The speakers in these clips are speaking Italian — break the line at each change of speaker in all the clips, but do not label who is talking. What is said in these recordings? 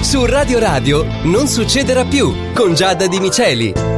Su Radio Radio non succederà più con Giada Di Miceli.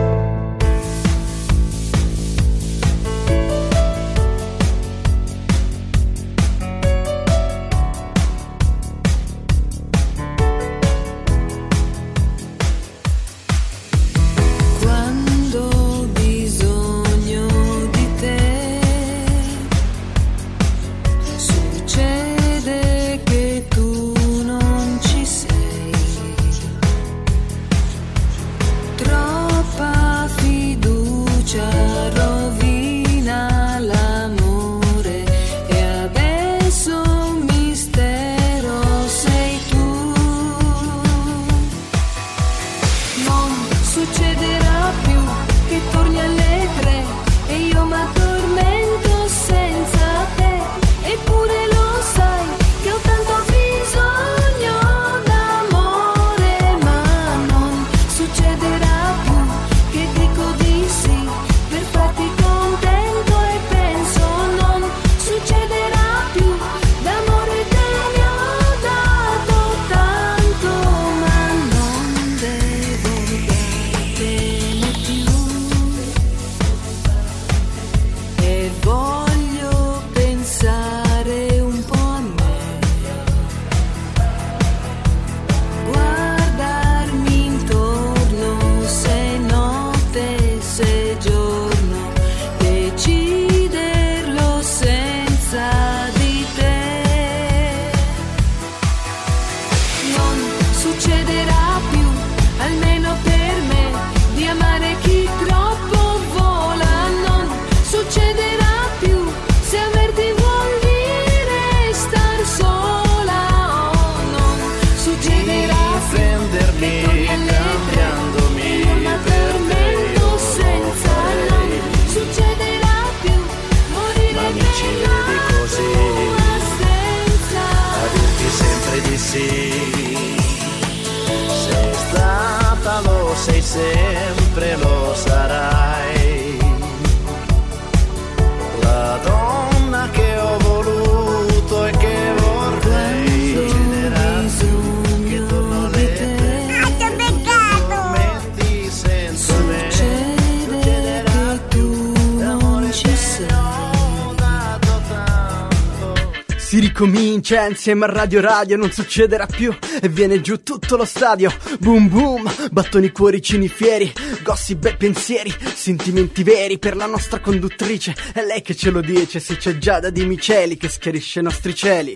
C'è insieme a Radio Radio non succederà più. E viene giù tutto lo stadio. Boom boom, battoni cuoricini fieri Gossip e pensieri, sentimenti veri Per la nostra conduttrice. È lei che ce lo dice Se c'è Giada di Miceli Che schiarisce i nostri cieli.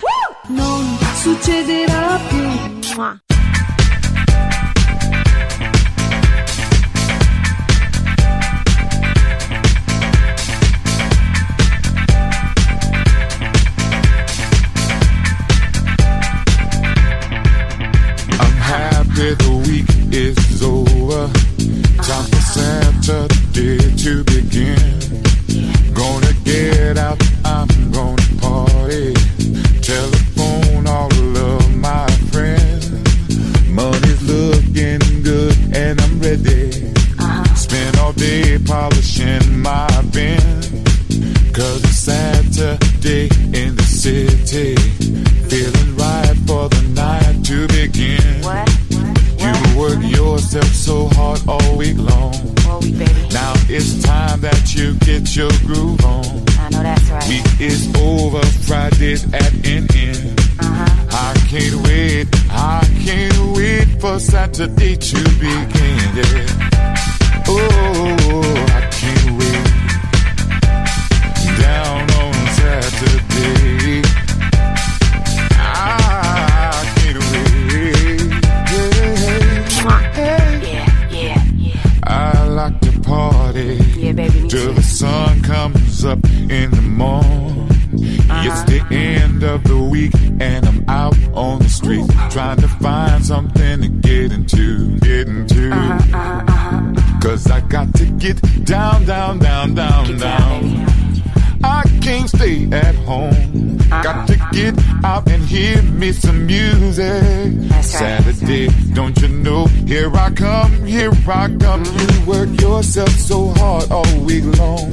Non succederà più
Saturday in the city. Feeling right for the night to begin. What? you work yourself so hard all week long.
All week, baby.
Now it's time that you get your groove on.
I know that's right.
Week is over, Friday's at an end.
Uh-huh.
I can't wait, I can't wait for Saturday to begin. Yeah. Oh, in the morning. Uh-huh. It's the end of the week and I'm out on the street trying to find something to get into, get into.
Uh-huh, uh-huh, uh-huh.
Cause I got to get down, down, down, down,
get
down.
down
I can't stay at home.
Uh-huh.
Got to get out and hear me some music. Right, Saturday,
right.
don't you know? Here I come, here I come.
Mm-hmm.
You work yourself so hard all week long.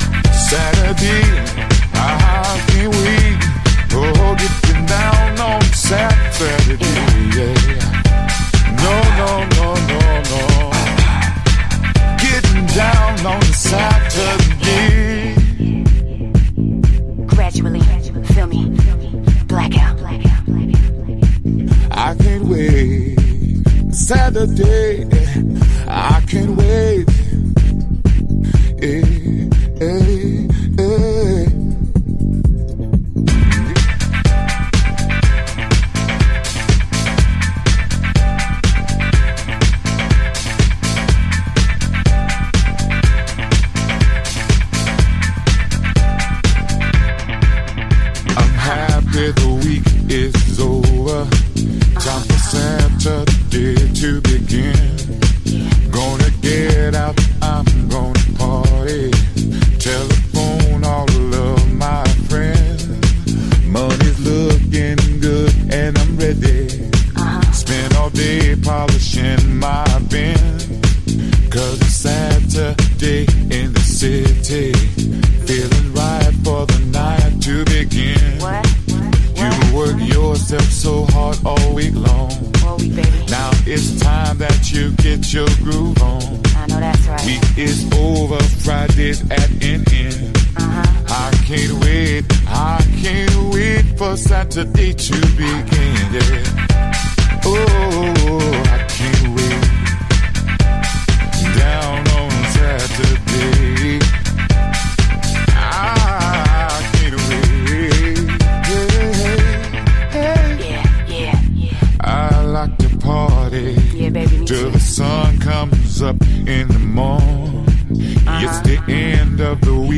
Saturday, I can't wait. Oh, getting down on Saturday. Yeah. No, no, no, no, no. Getting down on Saturday.
Gradually, feel me. Blackout.
I can't wait. Saturday, I can't wait.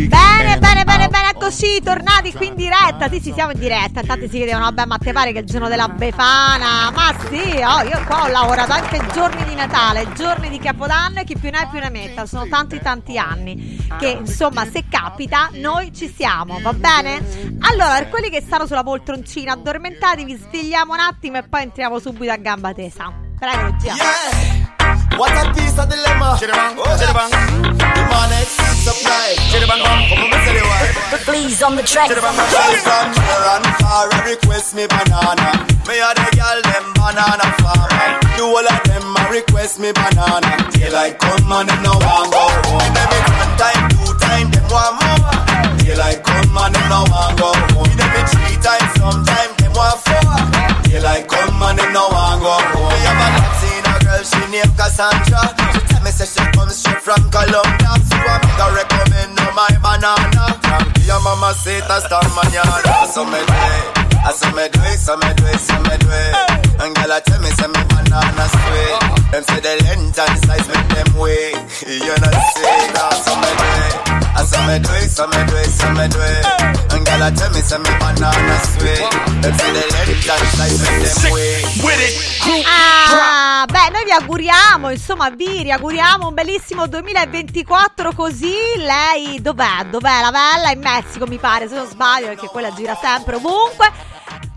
Bene, bene, bene, bene, eccoci, tornati qui in diretta. Sì, sì, siamo in diretta. Tanti si chiedevano, vabbè, ma te pare che è il giorno della Befana? Ma sì, oh, io qua ho lavorato anche giorni di Natale, giorni di Capodanno e chi più ne ha più ne metta. Sono tanti, tanti anni che, insomma, se capita, noi ci siamo, va bene? Allora, per quelli che stanno sulla poltroncina, addormentati, vi svegliamo un attimo e poi entriamo subito a gamba tesa. Prego, regia.
Yeah. What a piece of dilemma. Chiribang, oh, chiribang. The man is supply. Chiribang, come on, say the word.
Please on the track.
Chiribang, girl from near and far a request me banana. Me a the girl them banana farmer. Do all of them a request me banana. Daylight come and them no want go home. Them it one time, two time, them want more. Daylight come and them no want go home. Them it three times, sometime them want four. Daylight come and them no want go home. Me have a Latina girl, she named Cassandra. She tell me say she comes straight from Colombia. So I make her recommend her my banana. From your mama say hasta mañana. So me it. I saw me do it, so me do it, so me do it. And girl, I tell me, say me banana sweet. Them say the length and size make them way. You know say that, so me do it. I saw me do it, so me do it, so me do it. And girl, I tell me, say me banana sweet. Them say the length and size make them way.
with it. Group
Ah, beh, noi vi auguriamo, insomma, vi riauguriamo un bellissimo 2024 così lei dov'è? Dov'è la bella? In Messico mi pare, se non sbaglio, perché quella gira sempre ovunque.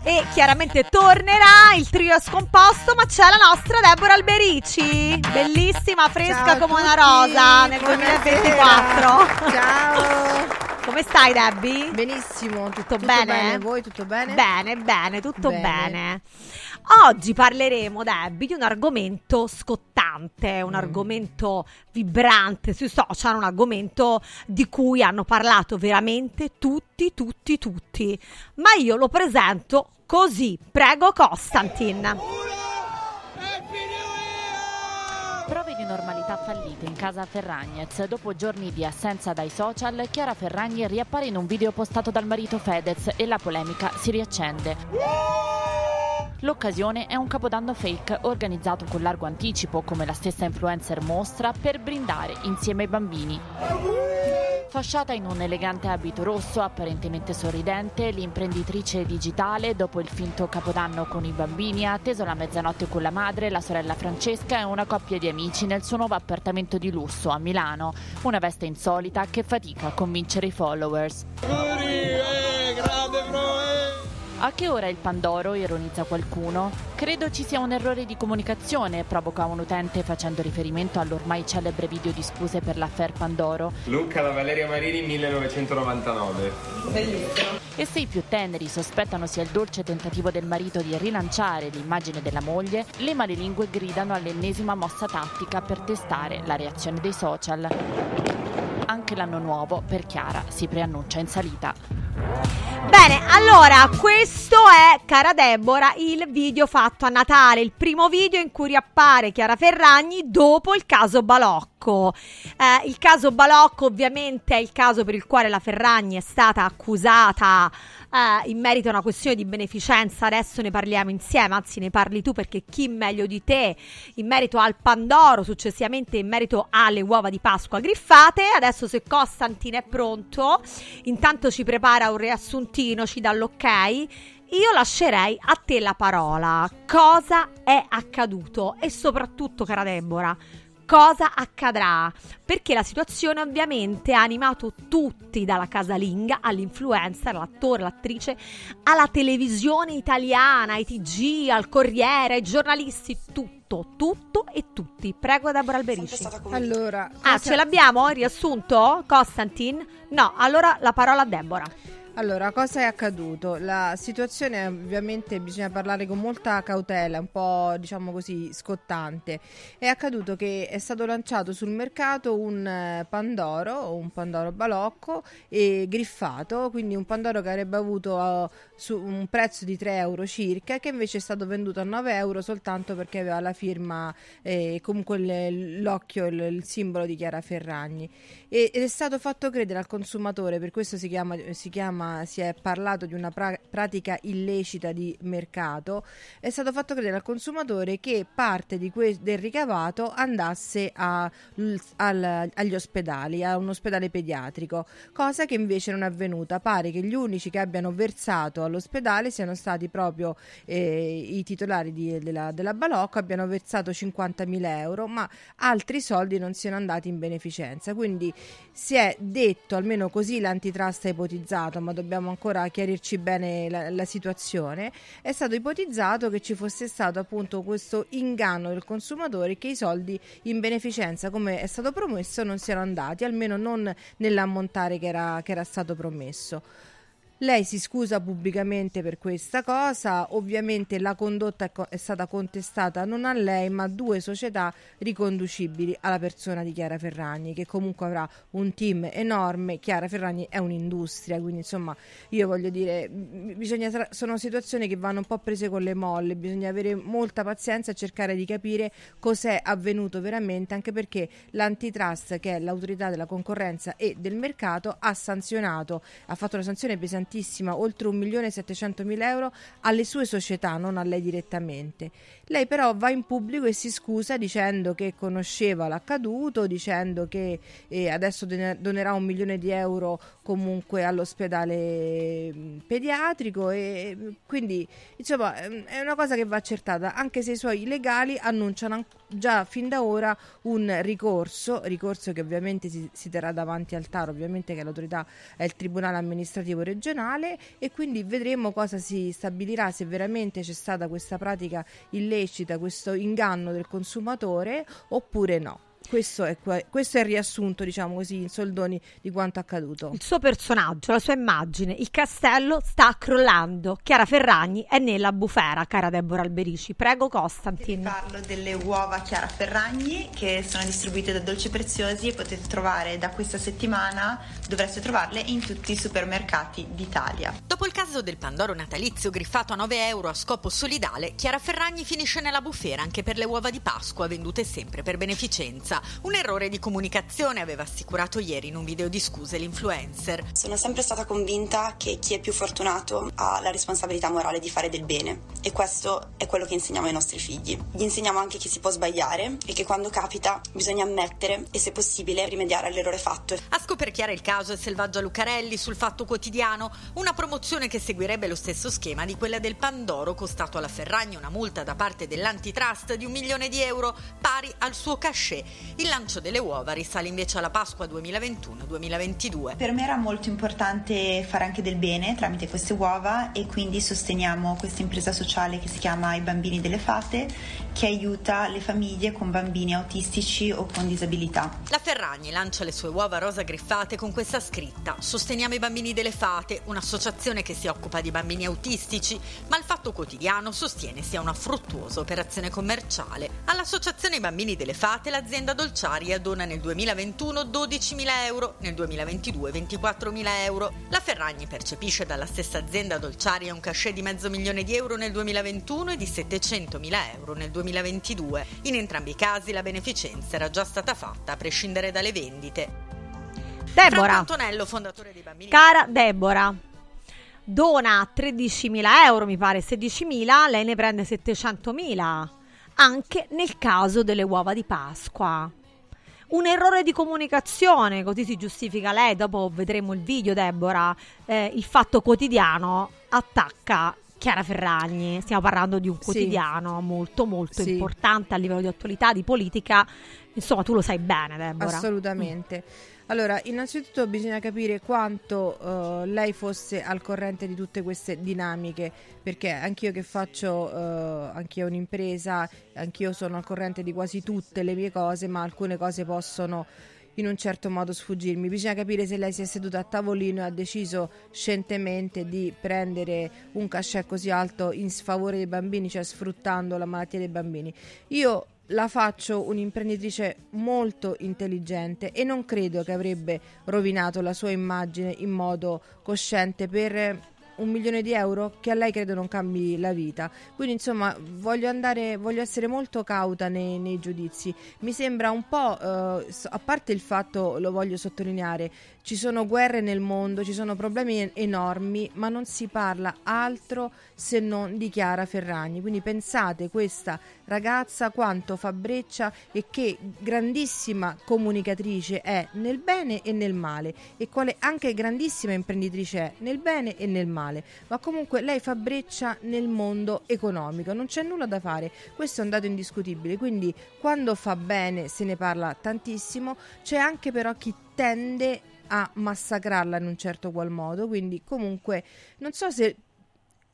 E chiaramente tornerà, il trio è scomposto, ma c'è la nostra Deborah Alberici, bellissima, fresca come una rosa nel
buonasera.
2024.
Ciao.
Come stai Debbie?
Benissimo,
Tutto, bene?
Voi tutto bene?
Bene, bene, tutto bene.
Bene.
Oggi parleremo, Debbie, di un argomento scottante,
Mm.
un argomento vibrante sui social, un argomento di cui hanno parlato veramente tutti, tutti, tutti. Ma io lo presento così. Prego, Costantin.
Prove di normalità fallite in casa Ferragnez. Dopo giorni di assenza dai social, Chiara Ferragni riappare in un video postato dal marito Fedez e la polemica si riaccende. L'occasione è un capodanno fake organizzato con largo anticipo, come la stessa influencer mostra, per brindare insieme ai bambini. Fasciata in un elegante abito rosso, apparentemente sorridente, l'imprenditrice digitale, dopo il finto capodanno con i bambini, ha atteso la mezzanotte con la madre, la sorella Francesca e una coppia di amici nel suo nuovo appartamento di lusso a Milano. Una veste insolita che fatica a convincere i followers. A che ora il Pandoro? ironizza qualcuno. Credo ci sia un errore di comunicazione, provoca un utente facendo riferimento all'ormai celebre video di scuse per l'affair Pandoro.
Luca da Valeria Marini 1999.
E se i più teneri sospettano sia il dolce tentativo del marito di rilanciare l'immagine della moglie, le malelingue gridano all'ennesima mossa tattica per testare la reazione dei social. Anche l'anno nuovo per Chiara si preannuncia in salita.
Bene, allora, questo è, cara Deborah, il video fatto a Natale, il primo video in cui riappare Chiara Ferragni dopo il caso Balocco. Eh, il caso Balocco ovviamente è il caso per il quale la Ferragni è stata accusata eh, in merito a una questione di beneficenza, adesso ne parliamo insieme, anzi ne parli tu perché chi meglio di te in merito al Pandoro, successivamente in merito alle uova di Pasqua griffate. Adesso se Costantin è pronto, intanto ci prepara un riassuntino, ci dà l'ok. Io lascerei a te la parola. Cosa è accaduto? E soprattutto, cara Deborah, cosa accadrà? Perché la situazione ovviamente ha animato tutti, dalla casalinga all'influencer, all'attore, all'attrice, alla televisione italiana, ai TG, al Corriere, ai giornalisti, tutto, tutto e tutti. Prego Deborah Alberici.
Allora,
Ah,
cosa-
ce l'abbiamo? Riassunto? Costantin? No, allora la parola a Deborah.
Allora, cosa è accaduto? La situazione ovviamente bisogna parlare con molta cautela, un po' diciamo così scottante. È accaduto che è stato lanciato sul mercato un eh, Pandoro, un Pandoro balocco e griffato, quindi un Pandoro che avrebbe avuto eh, un prezzo di 3 euro circa, che invece è stato venduto a 9 euro soltanto perché aveva la firma e comunque il- l'occhio, il, il simbolo di Chiara Ferragni. Ed è stato fatto credere al consumatore, per questo si chiama, si chiama si è parlato di una pra- pratica illecita di mercato, è stato fatto credere al consumatore che parte que- del ricavato andasse a- al- agli ospedali, a un ospedale pediatrico, cosa che invece non è avvenuta. Pare che gli unici che abbiano versato all'ospedale siano stati proprio eh, i titolari di- della, della Balocco, abbiano versato 50.000 euro, ma altri soldi non siano andati in beneficenza. Quindi si è detto, almeno così l'antitrust ha ipotizzato, ma dobbiamo ancora chiarirci bene la, la situazione, è stato ipotizzato che ci fosse stato appunto questo inganno del consumatore che i soldi in beneficenza, come è stato promesso, non siano andati, almeno non nell'ammontare che era, che era stato promesso. Lei si scusa pubblicamente per questa cosa, ovviamente la condotta è, stata contestata non a lei ma a due società riconducibili alla persona di Chiara Ferragni che comunque avrà un team enorme, Chiara Ferragni è un'industria, quindi insomma io voglio dire, bisogna sono situazioni che vanno un po' prese con le molle, bisogna avere molta pazienza e cercare di capire cos'è avvenuto veramente, anche perché l'antitrust che è l'autorità della concorrenza e del mercato ha sanzionato, ha fatto una sanzione pesantissima tantissima, oltre 1.700.000 euro alle sue società, non a lei direttamente. Lei però va in pubblico e si scusa dicendo che conosceva l'accaduto, dicendo che eh, adesso don- donerà un milione di euro comunque all'ospedale mh, pediatrico e quindi insomma ehm, è una cosa che va accertata, anche se i suoi legali annunciano an- già fin da ora un ricorso, ricorso che ovviamente si, si terrà davanti al TAR, ovviamente che l'autorità è il Tribunale amministrativo regionale e quindi vedremo cosa si stabilirà se veramente c'è stata questa pratica illecita, questo inganno del consumatore oppure no. Questo è, que- questo è il riassunto, diciamo così, in soldoni di quanto accaduto.
Il suo personaggio, la sua immagine, il castello sta crollando. Chiara Ferragni è nella bufera, cara Deborah Alberici. Prego, Costantin.
Parlo delle uova Chiara Ferragni che sono distribuite da Dolci Preziosi e potete trovare da questa settimana, dovreste trovarle in tutti i supermercati d'Italia.
Dopo il caso del Pandoro natalizio griffato a 9 euro a scopo solidale, Chiara Ferragni finisce nella bufera anche per le uova di Pasqua vendute sempre per beneficenza. Scusa. Un errore di comunicazione aveva assicurato ieri in un video di scuse l'influencer.
Sono sempre stata convinta che chi è più fortunato ha la responsabilità morale di fare del bene e questo è quello che insegniamo ai nostri figli. Gli insegniamo anche che si può sbagliare e che quando capita bisogna ammettere e se possibile rimediare all'errore fatto.
A scoperchiare il caso è Selvaggia Lucarelli sul Fatto Quotidiano, una promozione che seguirebbe lo stesso schema di quella del Pandoro costato alla Ferragni una multa da parte dell'antitrust di un milione di euro pari al suo cachet. Il lancio delle uova risale invece alla Pasqua 2021-2022.
Per me era molto importante fare anche del bene tramite queste uova e quindi sosteniamo questa impresa sociale che si chiama I Bambini delle Fate che aiuta le famiglie con bambini autistici o con disabilità.
La Ferragni lancia le sue uova rosa griffate con questa scritta: Sosteniamo i bambini delle fate, un'associazione che si occupa di bambini autistici, ma il Fatto Quotidiano sostiene sia una fruttuosa operazione commerciale. All'Associazione I Bambini delle Fate l'azienda Dolciaria dona nel 2021 12.000 euro, nel 2022 24.000 euro. La Ferragni percepisce dalla stessa azienda Dolciaria un cachet di mezzo milione di euro nel 2021 e di 700.000 euro nel 2022. In entrambi i casi la beneficenza era già stata fatta a prescindere dalle vendite.
Debora.
Antonello, fondatore dei Bambini
Cara Debora, dona 13.000 euro, mi pare 16.000, lei ne prende 700.000, anche nel caso delle uova di Pasqua. Un errore di comunicazione, così si giustifica lei, dopo vedremo il video Debora, eh, il fatto quotidiano attacca Chiara Ferragni, stiamo parlando di un
Sì.
quotidiano molto molto
Sì.
importante a livello di attualità, di politica, insomma tu lo sai bene Debora.
Assolutamente. Allora, innanzitutto bisogna capire quanto eh, lei fosse al corrente di tutte queste dinamiche, perché anch'io che faccio, eh, anch'io un'impresa, anch'io sono al corrente di quasi tutte le mie cose, ma alcune cose possono in un certo modo sfuggirmi. Bisogna capire se lei si è seduta a tavolino e ha deciso scientemente di prendere un cachet così alto in sfavore dei bambini, cioè sfruttando la malattia dei bambini. Io la faccio un'imprenditrice molto intelligente e non credo che avrebbe rovinato la sua immagine in modo cosciente per un milione di euro che a lei credo non cambi la vita. Quindi insomma voglio andare, voglio essere molto cauta nei, nei giudizi. Mi sembra un po', eh, a parte il fatto, lo voglio sottolineare, ci sono guerre nel mondo, ci sono problemi en- enormi, ma non si parla altro se non di Chiara Ferragni. Quindi pensate questa ragazza quanto fa breccia e che grandissima comunicatrice è nel bene e nel male e quale anche grandissima imprenditrice è nel bene e nel male. Ma comunque lei fa breccia nel mondo economico, non c'è nulla da fare, questo è un dato indiscutibile. Quindi quando fa bene se ne parla tantissimo, c'è anche però chi tende a massacrarla in un certo qual modo, quindi comunque non so se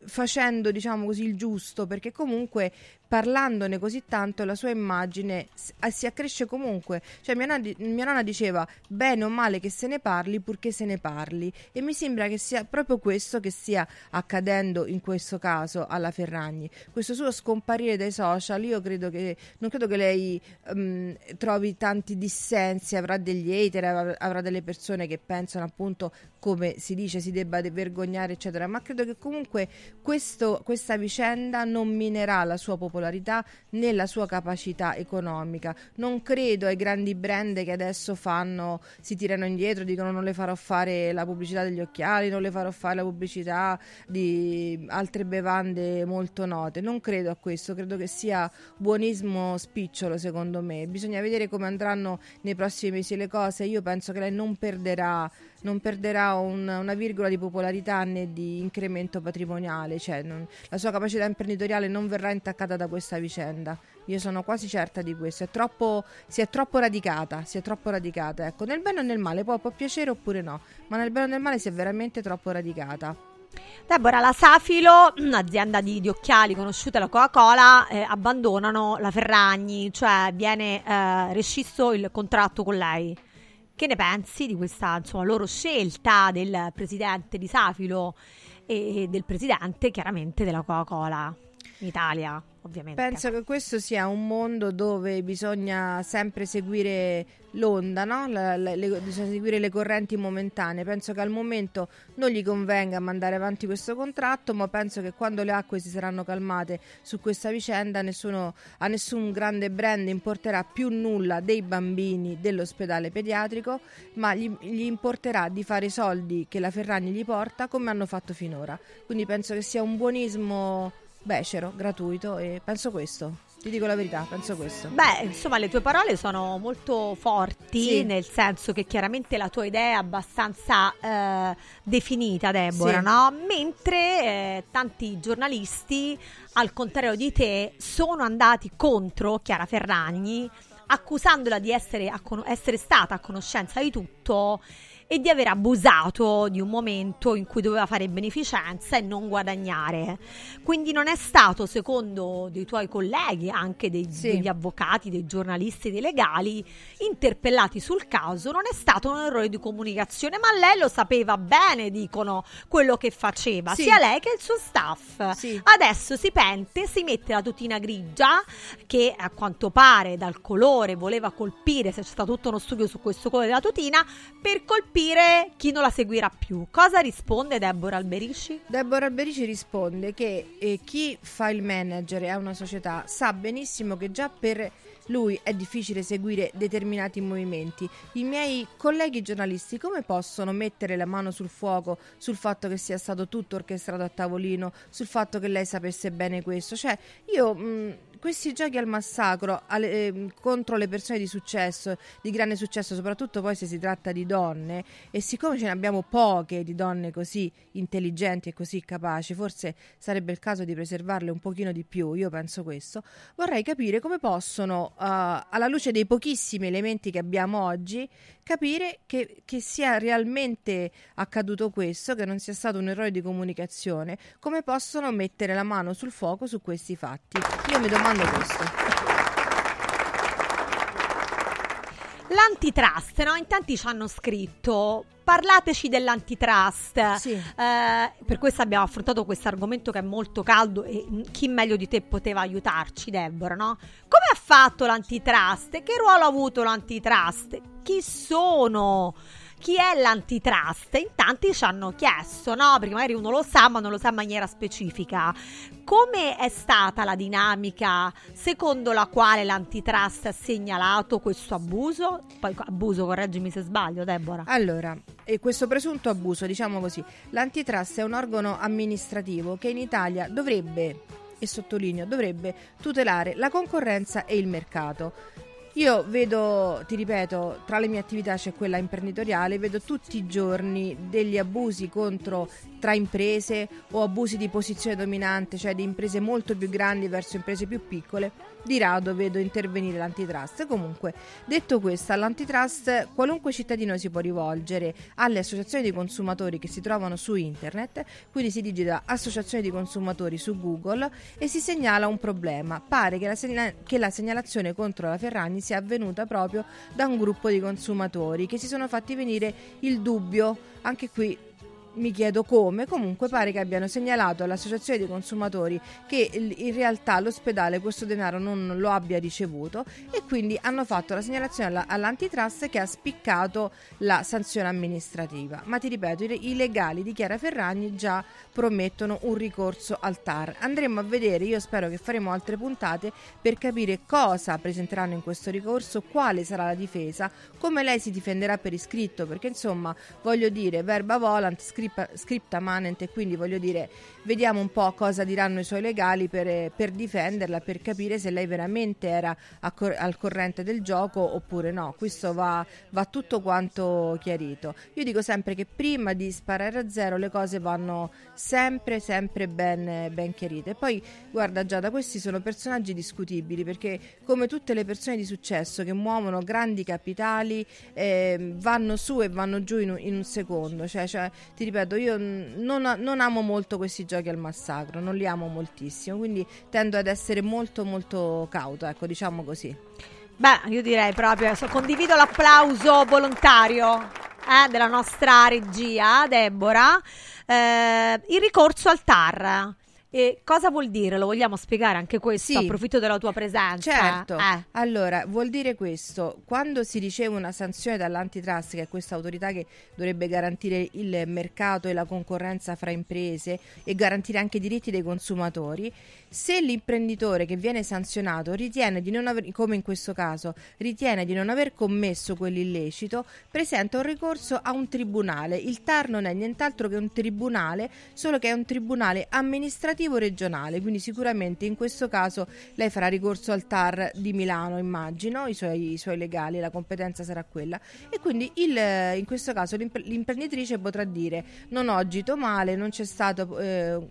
facendo diciamo così il giusto perché comunque parlandone così tanto la sua immagine eh, si accresce comunque. Cioè mia nonna, mia nonna diceva bene o male che se ne parli purché se ne parli e mi sembra che sia proprio questo che stia accadendo in questo caso alla Ferragni. Questo suo scomparire dai social io credo che non credo che lei ehm, trovi tanti dissensi avrà degli hater av- avrà delle persone che pensano appunto come si dice si debba de- vergognare eccetera. Ma credo che comunque questo- questa vicenda non minerà la sua popolarità né sua capacità economica. Non credo ai grandi brand che adesso fanno si tirano indietro dicono non le farò fare la pubblicità degli occhiali non le farò fare la pubblicità di altre bevande molto note. Non credo a questo credo che sia buonismo spicciolo secondo me. Bisogna vedere come andranno nei prossimi mesi le cose. Io penso che lei non perderà non perderà un- una virgola di popolarità né di incremento patrimoniale, cioè non- la sua capacità imprenditoriale non verrà intaccata da questa vicenda. Io sono quasi certa di questo. È troppo, si è troppo radicata, si è troppo radicata. Ecco, nel bene o nel male, poi può piacere oppure no, ma nel bene o nel male si è veramente troppo radicata.
Debora, la Safilo, un'azienda di, di occhiali conosciuta la Coca-Cola, eh, abbandonano la Ferragni, cioè viene eh, rescisso il contratto con lei. Che ne pensi di questa insomma, loro scelta del presidente di Safilo e del presidente chiaramente della Coca-Cola? Italia, ovviamente.
Penso che questo sia un mondo dove bisogna sempre seguire l'onda, no? La- le- bisogna seguire le correnti momentanee. Penso che al momento non gli convenga mandare avanti questo contratto, ma penso che quando le acque si saranno calmate su questa vicenda, nessuno, a nessun grande brand importerà più nulla dei bambini dell'ospedale pediatrico, ma gli, gli importerà di fare i soldi che la Ferragni gli porta come hanno fatto finora. Quindi penso che sia un buonismo becero, gratuito e penso questo. Ti dico la verità, penso questo.
Beh, insomma, le tue parole sono molto forti,
Sì.
nel senso che chiaramente la tua idea è abbastanza eh, definita, Deborah,
Sì.
no? Mentre eh, tanti giornalisti, al contrario di te, sono andati contro Chiara Ferragni, accusandola di essere, a essere stata a conoscenza di tutto e di aver abusato di un momento in cui doveva fare beneficenza e non guadagnare. Quindi non è stato, secondo dei tuoi colleghi, anche dei-
Sì.
degli avvocati, dei giornalisti, dei legali, interpellati sul caso, non è stato un errore di comunicazione, ma lei lo sapeva bene, dicono, quello che faceva,
Sì.
sia lei che il suo staff.
Sì.
Adesso si pente, si mette la tutina grigia, che a quanto pare dal colore voleva colpire, se c'è stato tutto uno studio su questo colore della tutina, per colpire chi non la seguirà più. Cosa risponde Deborah Alberici?
Deborah Alberici risponde che eh, chi fa il manager a una società sa benissimo che già per lui è difficile seguire determinati movimenti. I miei colleghi giornalisti come possono mettere la mano sul fuoco sul fatto che sia stato tutto orchestrato a tavolino, sul fatto che lei sapesse bene questo? Cioè, io mh, questi giochi al massacro alle- ehm, contro le persone di successo, di grande successo, soprattutto poi se si tratta di donne, e siccome ce ne abbiamo poche di donne così intelligenti e così capaci, forse sarebbe il caso di preservarle un pochino di più, io penso questo, vorrei capire come possono, eh, alla luce dei pochissimi elementi che abbiamo oggi, capire che, che sia realmente accaduto questo, che non sia stato un errore di comunicazione, come possono mettere la mano sul fuoco su questi fatti. Io mi domando questo.
L'antitrust, no? In tanti ci hanno scritto. Parlateci dell'antitrust.
Sì.
Eh, per questo abbiamo affrontato questo argomento che è molto caldo e chi meglio di te poteva aiutarci, Deborah, no? Come ha fatto l'antitrust? Che ruolo ha avuto l'antitrust? Chi sono? Chi è l'antitrust? In tanti ci hanno chiesto, no? Perché magari uno lo sa, ma non lo sa in maniera specifica. Come è stata la dinamica secondo la quale l'antitrust ha segnalato questo abuso? Poi abuso, correggimi se sbaglio, Deborah.
Allora, questo presunto abuso, diciamo così, l'antitrust è un organo amministrativo che in Italia dovrebbe, e sottolineo, dovrebbe tutelare la concorrenza e il mercato. Io vedo, ti ripeto, tra le mie attività c'è quella imprenditoriale, vedo tutti i giorni degli abusi contro tra imprese o abusi di posizione dominante, cioè di imprese molto più grandi verso imprese più piccole. Di rado vedo intervenire l'antitrust. Comunque, detto questo, all'antitrust qualunque cittadino si può rivolgere alle associazioni di consumatori che si trovano su internet, quindi si digita associazione di consumatori su Google e si segnala un problema. Pare che la, segna- che la segnalazione contro la Ferragni sia avvenuta proprio da un gruppo di consumatori che si sono fatti venire il dubbio, anche qui mi chiedo come, comunque pare che abbiano segnalato all'associazione dei consumatori che in realtà l'ospedale questo denaro non lo abbia ricevuto e quindi hanno fatto la segnalazione alla- all'antitrust che ha spiccato la sanzione amministrativa. Ma ti ripeto, i, legali di Chiara Ferragni già promettono un ricorso al TAR. Andremo a vedere, io spero che faremo altre puntate per capire cosa presenteranno in questo ricorso, quale sarà la difesa, come lei si difenderà per iscritto, perché insomma voglio dire verba volant, scripta, manent e quindi voglio dire vediamo un po' cosa diranno i suoi legali per, per difenderla, per capire se lei veramente era cor- al corrente del gioco oppure no. Questo va, va tutto quanto chiarito. Io dico sempre che prima di sparare a zero le cose vanno sempre, sempre ben, ben chiarite. Poi guarda Giada, questi sono personaggi discutibili perché come tutte le persone di successo che muovono grandi capitali eh, vanno su e vanno giù in un, in un secondo. Cioè, cioè, ti ripeto, io non, non amo molto questi giochi al massacro, non li amo moltissimo, quindi tendo ad essere molto molto cauta, ecco, diciamo così.
Beh, io direi proprio, condivido l'applauso volontario eh, della nostra regia, Deborah. Eh, il ricorso al TAR. E cosa vuol dire? Lo vogliamo spiegare anche questo?
Sì.
Approfitto della tua presenza.
Certo,
Eh.
allora vuol dire questo, quando si riceve una sanzione dall'antitrust, che è questa autorità che dovrebbe garantire il mercato e la concorrenza fra imprese e garantire anche i diritti dei consumatori, se l'imprenditore che viene sanzionato ritiene di non aver, come in questo caso, ritiene di non aver commesso quell'illecito, presenta un ricorso a un tribunale. Il TAR non è nient'altro che un tribunale, solo che è un tribunale amministrativo regionale, quindi sicuramente in questo caso lei farà ricorso al TAR di Milano, immagino, i suoi, i suoi legali, la competenza sarà quella. E quindi il- in questo caso l'imp- l'imprenditrice potrà dire non ho agito male, non c'è stata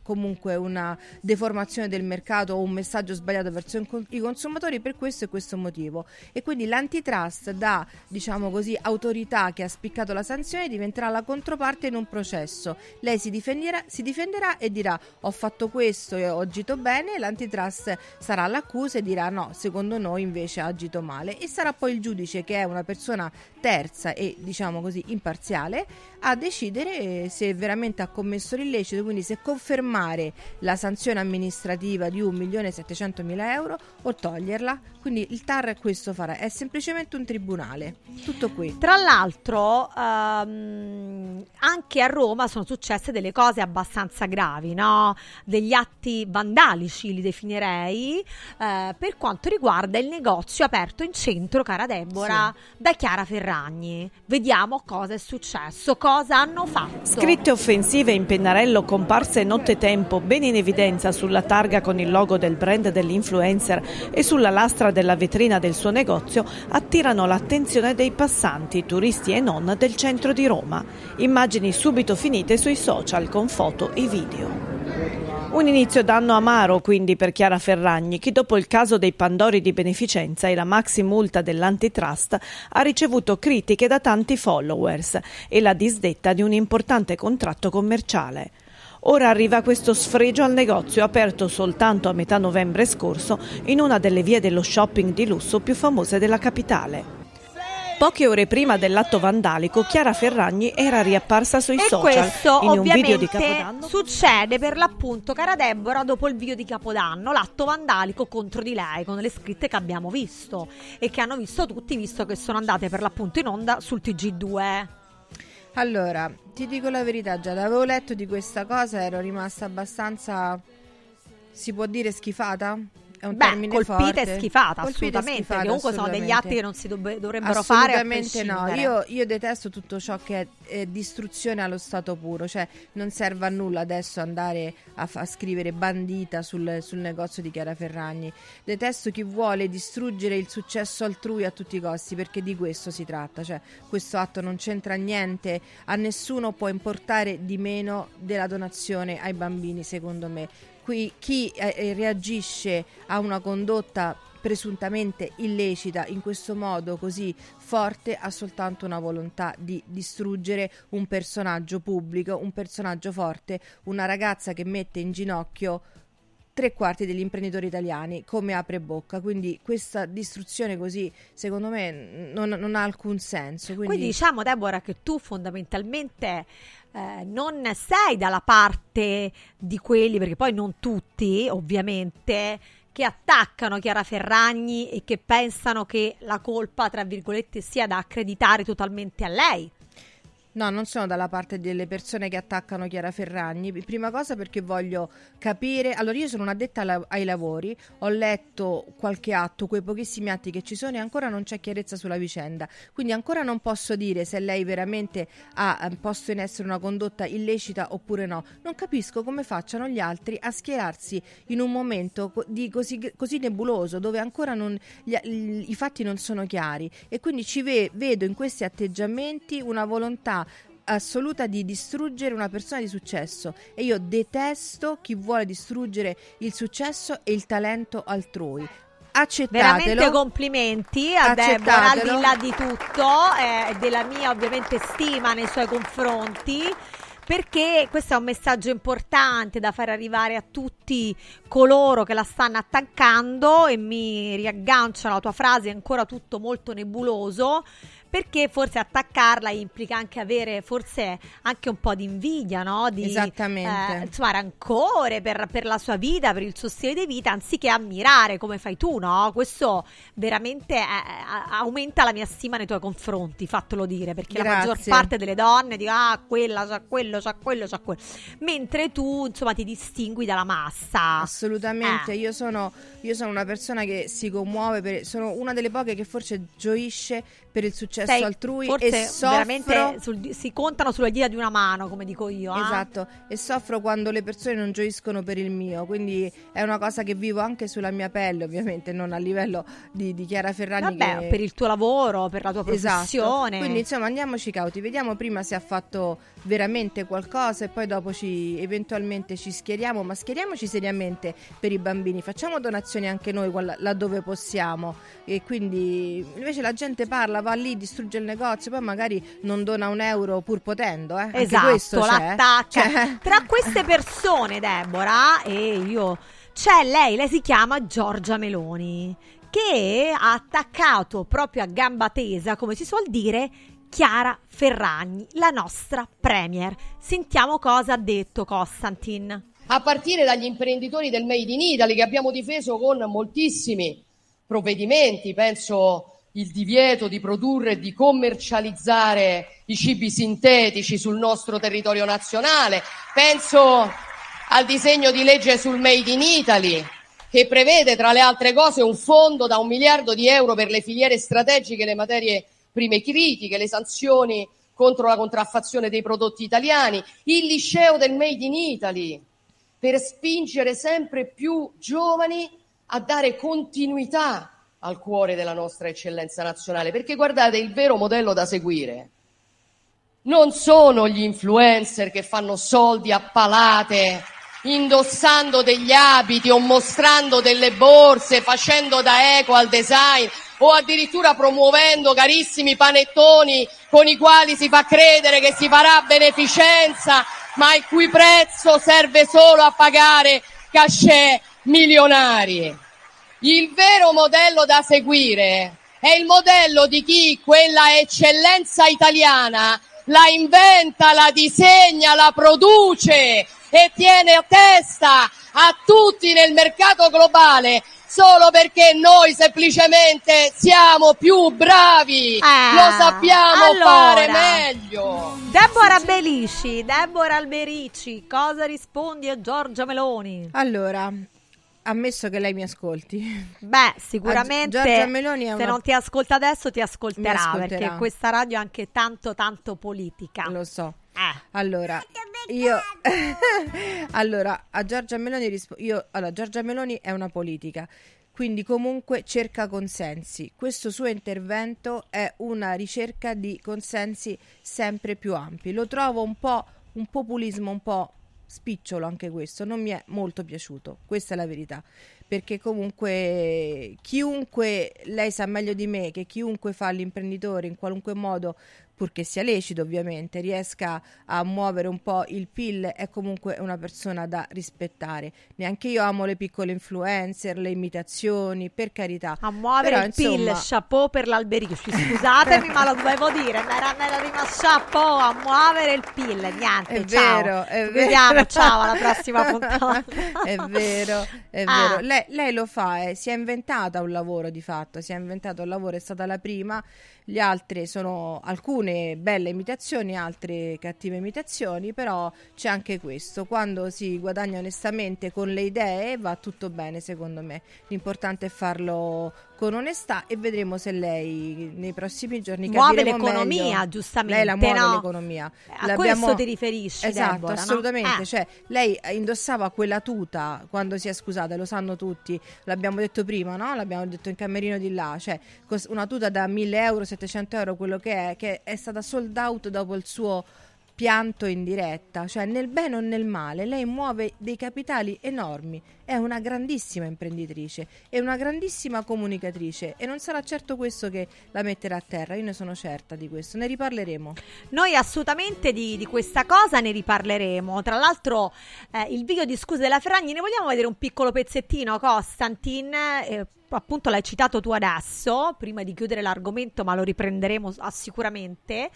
comunque una deformazione del mercato o un messaggio sbagliato verso i con- i consumatori per questo e questo motivo. E quindi l'antitrust da, diciamo così, autorità che ha spiccato la sanzione diventerà la controparte in un processo. Lei si difenderà, si difenderà e dirà ho fatto questo e ho agito bene, l'antitrust sarà all'accusa e dirà no, secondo noi invece ha agito male e sarà poi il giudice che è una persona terza e diciamo così imparziale a decidere se veramente ha commesso l'illecito, quindi se confermare la sanzione amministrativa di 1.700.000 euro o toglierla. Quindi il TAR questo farà, è semplicemente un tribunale. Tutto qui.
Tra l'altro, ehm, anche a Roma sono successe delle cose abbastanza gravi, no? Degli atti vandalici, li definirei, eh, per quanto riguarda il negozio aperto in centro, cara Deborah, da Chiara Ferragni. Vediamo cosa è successo, cosa hanno fatto.
Scritte offensive in pennarello comparse nottetempo ben in evidenza sulla targa con il logo del brand dell'influencer e sulla lastra della vetrina del suo negozio attirano l'attenzione dei passanti, turisti e non del centro di Roma. Immagini subito finite sui social con foto e video. Un inizio d'anno amaro quindi per Chiara Ferragni, che dopo il caso dei Pandori di beneficenza e la maxi multa dell'antitrust ha ricevuto critiche da tanti followers e la disdetta di un importante contratto commerciale. Ora arriva questo sfregio al negozio aperto soltanto a metà novembre scorso in una delle vie dello shopping di lusso più famose della capitale. Poche ore prima dell'atto vandalico, Chiara Ferragni era riapparsa sui
E
social
questo
in un video di
ovviamente
Capodanno.
succede per l'appunto, cara Deborah, dopo il video di Capodanno, l'atto vandalico contro di lei, con le scritte che abbiamo visto e che hanno visto tutti, visto che sono andate per l'appunto in onda sul TG2.
Allora, ti dico la verità, già avevo letto di questa cosa, ero rimasta abbastanza, si può dire schifata? È un
Beh, colpita e
forte.
schifata,
Colpita e
assolutamente.
schifata,
comunque sono degli
assolutamente.
atti che non si dovre- dovrebbero fare.
Assolutamente no, io, io detesto tutto ciò che è, eh, distruzione allo stato puro, cioè non serve a nulla adesso andare a, a scrivere bandita sul, sul negozio di Chiara Ferragni. Detesto chi vuole distruggere il successo altrui a tutti i costi, perché di questo si tratta, cioè questo atto non c'entra niente, a nessuno può importare di meno della donazione ai bambini, secondo me. Qui chi eh, eh, reagisce a una condotta presuntamente illecita in questo modo così forte ha soltanto una volontà di distruggere un personaggio pubblico, un personaggio forte, una ragazza che mette in ginocchio tre quarti degli imprenditori italiani come apre bocca. Quindi questa distruzione così secondo me non, non ha alcun senso. Quindi,
Quindi diciamo, Deborah, che tu fondamentalmente eh, non sei dalla parte di quelli, perché poi non tutti, ovviamente, che attaccano Chiara Ferragni e che pensano che la colpa, tra virgolette, sia da accreditare totalmente a lei.
No, non sono dalla parte delle persone che attaccano Chiara Ferragni. Prima cosa perché voglio capire. Allora, io sono un'addetta ai lavori, ho letto qualche atto, quei pochissimi atti che ci sono, e ancora non c'è chiarezza sulla vicenda. Quindi ancora non posso dire se lei veramente ha eh, posto in essere una condotta illecita oppure no. Non capisco come facciano gli altri a schierarsi in un momento così, così nebuloso, dove ancora non- gli- i fatti non sono chiari. E quindi ci ve- vedo in questi atteggiamenti una volontà assoluta di distruggere una persona di successo e io detesto chi vuole distruggere il successo e il talento altrui. Accettatelo.
Veramente complimenti a Deborah, al di là di tutto, eh, della mia ovviamente stima nei suoi confronti. Perché questo è un messaggio importante da fare arrivare a tutti coloro che la stanno attaccando e mi riaggancio alla tua frase, è ancora tutto molto nebuloso, perché forse attaccarla implica anche avere forse anche un po' di invidia, no? Di,
Esattamente.
eh, insomma, rancore per, per la sua vita, per il suo stile di vita, anziché ammirare come fai tu, no? Questo veramente eh, a- aumenta la mia stima nei tuoi confronti, fatelo dire, perché la maggior
Grazie.
parte delle donne dice ah, quella c'ha quello, c'ha quello, c'ha quello. Mentre tu, insomma, ti distingui dalla massa.
Assolutamente,
Eh.
io, sono, io sono una persona che si commuove, per- sono una delle poche che forse gioisce per il successo
Sei
altrui e soffro
veramente sul- si contano sulle dita di una mano, come dico io. ah.
Esatto, e soffro quando le persone non gioiscono per il mio, quindi è una cosa che vivo anche sulla mia pelle, ovviamente, non a livello di, di Chiara Ferragni.
Vabbè,
che-
per il tuo lavoro, per la tua
Esatto.
professione.
Quindi insomma andiamoci cauti, vediamo prima se ha fatto veramente qualcosa e poi dopo ci eventualmente ci schieriamo, ma schieriamoci seriamente per i bambini, facciamo donazioni anche noi laddove possiamo e quindi invece la gente parla, va lì, distrugge il negozio, poi magari non dona un euro pur potendo, eh?
Esatto, l'attacca.
Cioè-
Tra queste persone, Deborah, e io, c'è lei, lei si chiama Giorgia Meloni, che ha attaccato proprio a gamba tesa, come si suol dire, Chiara Ferragni, la nostra premier. Sentiamo cosa ha detto Costantin.
a partire dagli imprenditori del Made in Italy che abbiamo difeso con moltissimi provvedimenti, penso il divieto di produrre e di commercializzare i cibi sintetici sul nostro territorio nazionale, penso al disegno di legge sul Made in Italy che prevede tra le altre cose un fondo da un miliardo di euro per le filiere strategiche le materie prime critiche, le sanzioni contro la contraffazione dei prodotti italiani, il liceo del Made in Italy, per spingere sempre più giovani a dare continuità al cuore della nostra eccellenza nazionale, perché guardate, il vero modello da seguire non sono gli influencer che fanno soldi a palate indossando degli abiti o mostrando delle borse, facendo da eco al design o addirittura promuovendo carissimi panettoni con i quali si fa credere che si farà beneficenza, ma il cui prezzo serve solo a pagare cachet milionari. Il vero modello da seguire è il modello di chi quella eccellenza italiana la inventa, la disegna, la produce e tiene a testa a tutti nel mercato globale solo perché noi semplicemente siamo più bravi, lo sappiamo
allora.
fare meglio.
Deborah Belici, Deborah Alberici, cosa rispondi a Giorgia Meloni?
Allora, ammesso che lei mi ascolti.
Beh, sicuramente
Gi- Giorgia Meloni è
se
una-
non ti ascolta adesso ti ascolterà,
ascolterà.
perché questa radio è anche tanto tanto politica.
Lo so.
Eh.
Allora, io allora a Giorgia Meloni rispo- io allora Giorgia Meloni è una politica. Quindi comunque cerca consensi. Questo suo intervento è una ricerca di consensi sempre più ampi. Lo trovo un po' un populismo un po' spicciolo anche questo, non mi è molto piaciuto, questa è la verità, perché comunque chiunque, lei sa meglio di me che chiunque fa l'imprenditore in qualunque modo, purché sia lecito ovviamente, riesca a muovere un po' il PIL, è comunque una persona da rispettare. Neanche io amo le piccole influencer, le imitazioni, per carità.
A muovere
Però,
il PIL,
insomma-
chapeau per l'Alberici. Scusatemi, ma lo dovevo dire. Mi era, era rimasto chapeau a muovere il PIL. Niente,
È
ciao.
vero, è
Ci vediamo,
vero.
ciao, alla prossima puntata.
è vero, è
Ah.
vero. Lei, lei lo fa, eh, si è inventata un lavoro di fatto, si è inventata un lavoro, è stata la prima. Gli altri sono alcune belle imitazioni, altre cattive imitazioni, però c'è anche questo. Quando si guadagna onestamente con le idee va tutto bene, secondo me. L'importante è farlo con onestà e vedremo se lei nei prossimi giorni
Muove l'economia,
meglio.
giustamente,
Lei la muove
no?
l'economia.
A
L'abbiamo-
questo ti riferisci,
Esatto,
Deborah, no?
assolutamente.
Eh.
Cioè, lei indossava quella tuta quando si è scusata, lo sanno tutti, l'abbiamo detto prima, no? L'abbiamo detto in camerino di là, cioè una tuta da 1000 euro, 700 euro, quello che è, che è stata sold out dopo il suo pianto in diretta, cioè nel bene o nel male, lei muove dei capitali enormi, è una grandissima imprenditrice, è una grandissima comunicatrice e non sarà certo questo che la metterà a terra, io ne sono certa di questo, ne riparleremo.
Noi assolutamente di, di questa cosa ne riparleremo. Tra l'altro, eh, il video di scuse della Ferragni, ne vogliamo vedere un piccolo pezzettino, Costantin? Eh, appunto l'hai citato tu adesso, prima di chiudere l'argomento, ma lo riprenderemo ah, sicuramente.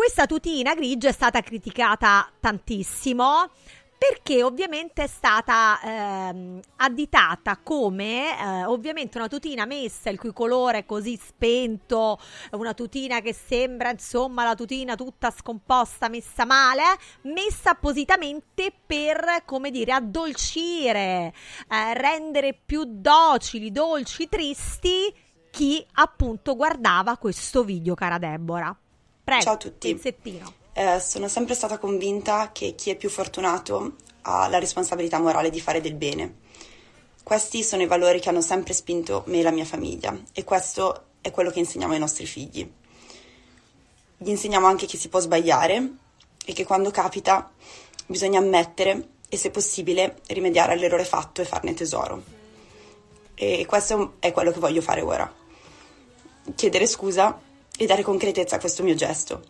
Questa tutina grigia è stata criticata tantissimo perché ovviamente è stata ehm, additata come eh, ovviamente una tutina messa il cui colore è così spento, una tutina che sembra insomma la tutina tutta scomposta, messa male, messa appositamente per come dire addolcire, eh, rendere più docili, dolci, tristi chi appunto guardava questo video, cara Deborah. Prego,
Ciao a tutti.
pezzettino.
Eh, sono sempre stata convinta che chi è più fortunato ha la responsabilità morale di fare del bene. Questi sono i valori che hanno sempre spinto me e la mia famiglia e questo è quello che insegniamo ai nostri figli. Gli insegniamo anche che si può sbagliare e che quando capita bisogna ammettere e se possibile rimediare all'errore fatto e farne tesoro. E questo è quello che voglio fare ora. Chiedere scusa e dare concretezza a questo mio gesto.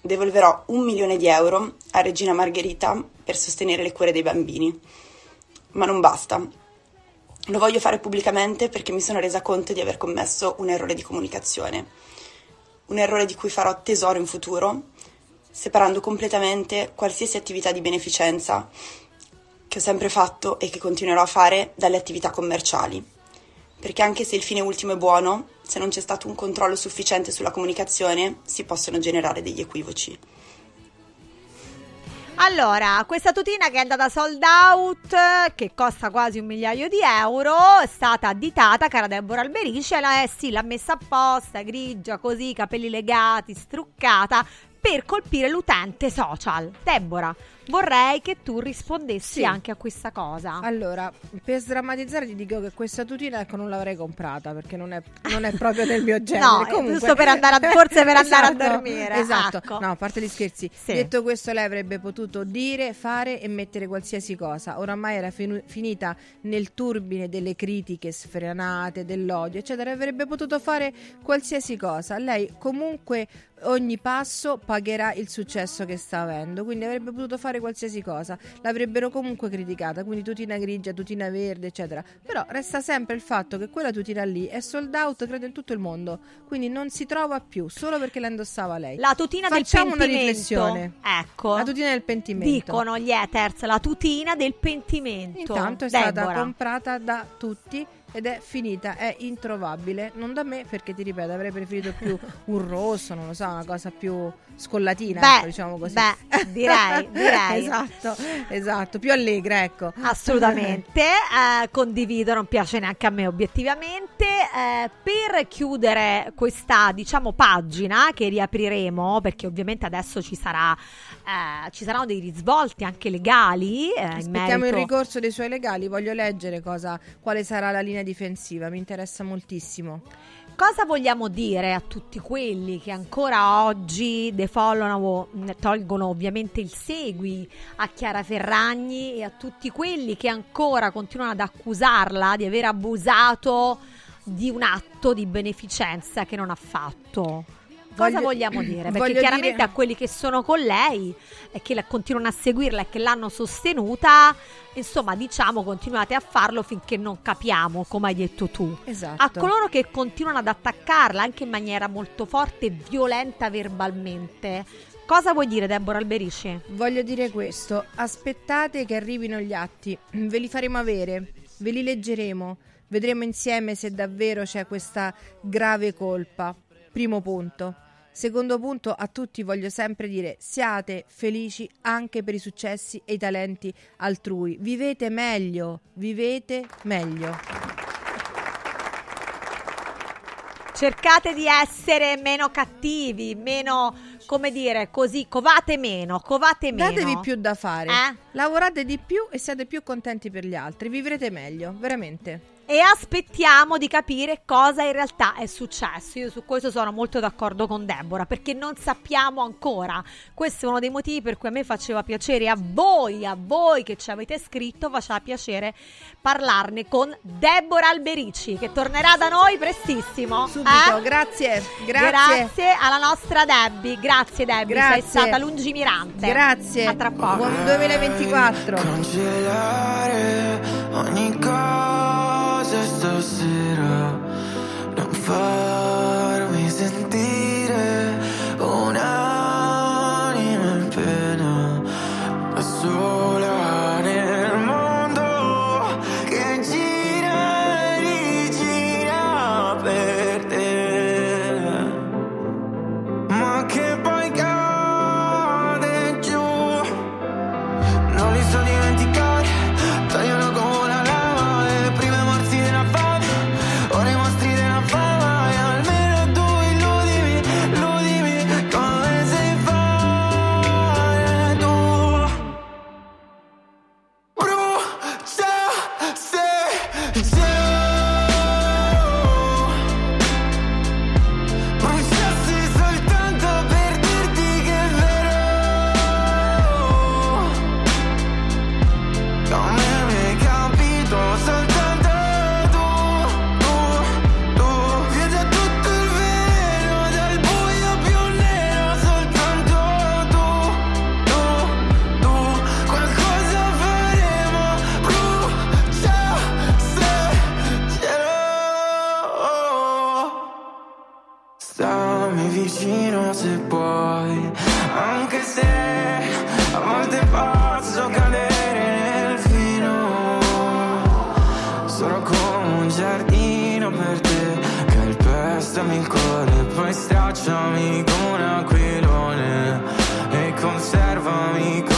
Devolverò un milione di euro a Regina Margherita per sostenere le cure dei bambini. Ma non basta. Lo voglio fare pubblicamente perché mi sono resa conto di aver commesso un errore di comunicazione. Un errore di cui farò tesoro in futuro, separando completamente qualsiasi attività di beneficenza che ho sempre fatto e che continuerò a fare dalle attività commerciali. Perché anche se il fine ultimo è buono, se non c'è stato un controllo sufficiente sulla comunicazione, si possono generare degli equivoci.
Allora, questa tutina che è andata sold out, che costa quasi un migliaio di euro, è stata additata, cara Deborah Alberice, la, eh, sì, l'ha messa apposta, grigia, così, capelli legati, struccata, per colpire l'utente social. Deborah, vorrei che tu rispondessi
Sì.
anche a questa cosa.
Allora, per sdrammatizzare ti dico che questa tutina ecco non l'avrei comprata perché non è, non è proprio del mio genere.
No,
Comunque-
giusto per andare a- forse per andare a
Esatto,
dormire,
Esatto.
ecco.
No, a parte gli scherzi.
Sì.
Detto questo, lei avrebbe potuto dire, fare e mettere qualsiasi cosa. Oramai era finu- finita nel turbine delle critiche sfrenate, dell'odio, eccetera. Avrebbe potuto fare qualsiasi cosa. Lei comunque ogni passo pagherà il successo che sta avendo. Quindi avrebbe potuto fare qualsiasi cosa. L'avrebbero comunque criticata. Quindi tutina grigia, tutina verde, eccetera. Però resta sempre il fatto che quella tutina lì è sold out, credo, in tutto il mondo. Quindi non si trova più solo perché la indossava lei.
La tutina
Facciamo
del
una
pentimento.
riflessione.
Ecco.
La tutina del pentimento.
Dicono gli haters, la tutina del pentimento.
Intanto è stata
Deborah.
comprata da tutti ed è finita, è introvabile. Non da me, perché ti ripeto, avrei preferito più un rosso, non lo so, una cosa più scollatina,
Beh,
ecco, diciamo così.
beh, direi, direi.
esatto, esatto, più allegra, ecco.
Assolutamente, eh, condivido, non piace neanche a me obiettivamente. Eh, per chiudere questa, diciamo, pagina che riapriremo, perché ovviamente adesso ci sarà, eh, ci saranno dei risvolti anche legali. eh, in
Aspettiamo il ricorso dei suoi legali, voglio leggere cosa, quale sarà la linea difensiva, mi interessa moltissimo.
Cosa vogliamo dire a tutti quelli che ancora oggi defollano, tolgono ovviamente il segui a Chiara Ferragni e a tutti quelli che ancora continuano ad accusarla di aver abusato di un atto di beneficenza che non ha fatto? Cosa
Voglio-
vogliamo dire? Perché chiaramente
dire-
a quelli che sono con lei e che la continuano a seguirla e che l'hanno sostenuta, insomma, diciamo continuate a farlo finché non capiamo, come hai detto tu.
Esatto.
A coloro che continuano ad attaccarla anche in maniera molto forte e violenta verbalmente. Cosa vuoi dire, Deborah Alberici?
Voglio dire questo, aspettate che arrivino gli atti, ve li faremo avere, ve li leggeremo, vedremo insieme se davvero c'è questa grave colpa. Primo punto. Secondo punto, a tutti voglio sempre dire siate felici anche per i successi e i talenti altrui. Vivete meglio, vivete meglio.
Cercate di essere meno cattivi, meno, come dire, così, covate meno, covate meno.
Datevi più da fare,
Eh?
lavorate di più e siate più contenti per gli altri, vivrete meglio, veramente.
E aspettiamo di capire cosa in realtà è successo. Io su questo sono molto d'accordo con Deborah perché non sappiamo ancora. Questo è uno dei motivi per cui a me faceva piacere a voi, a voi che ci avete scritto, faceva piacere parlarne con Deborah Alberici che tornerà da noi prestissimo.
Subito,
Eh?
grazie, grazie.
Grazie alla nostra Debbie. Grazie Debbie, sei
Grazie.
stata lungimirante.
Grazie.
A tra poco.
Buon 2024.
Cancellare ogni cosa stasera Non farmi sentire un'anima Sono come un giardino per te Calpestami il cuore Poi stracciami come un aquilone E conservami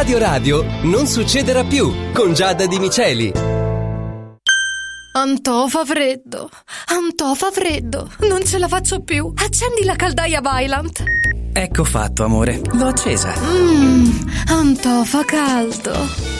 Radio Radio non succederà più con Giada Di Miceli.
Antò fa freddo, Antò fa freddo, non ce la faccio più. Accendi la caldaia Vylant.
Ecco fatto, amore. L'ho accesa.
Mmm, Antò fa caldo.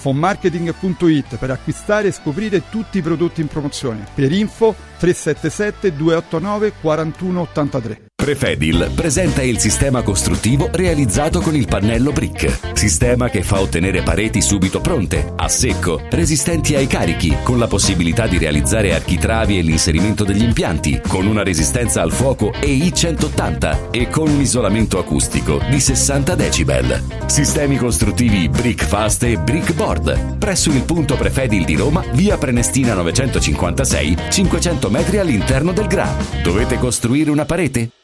fonmarketing.it per acquistare e scoprire tutti i prodotti in promozione. Per info 377 289 4183.
Prefedil presenta il sistema costruttivo realizzato con il pannello brick. Sistema che fa ottenere pareti subito pronte, a secco, resistenti ai carichi, con la possibilità di realizzare architravi e l'inserimento degli impianti, con una resistenza al fuoco EI 180 e con un isolamento acustico di 60 decibel. Sistemi costruttivi Brick Fast e Brick Board. Presso il punto Prefedil di Roma, via Prenestina 956, 500 metri all'interno del GRA. Dovete costruire una parete?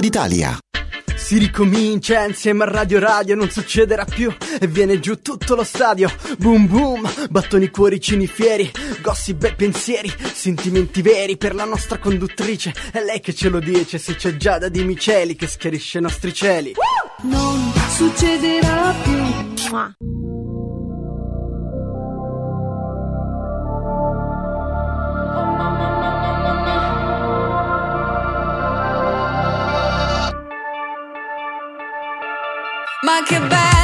d'Italia.
Si ricomincia insieme a Radio Radio, non succederà più e viene giù tutto lo stadio. Boom boom, battoni cuoricini fieri, gossip e pensieri, sentimenti veri per la nostra conduttrice. È lei che ce lo dice, se c'è Giada di Miceli che schiarisce i nostri cieli.
Non succederà più.
Ma che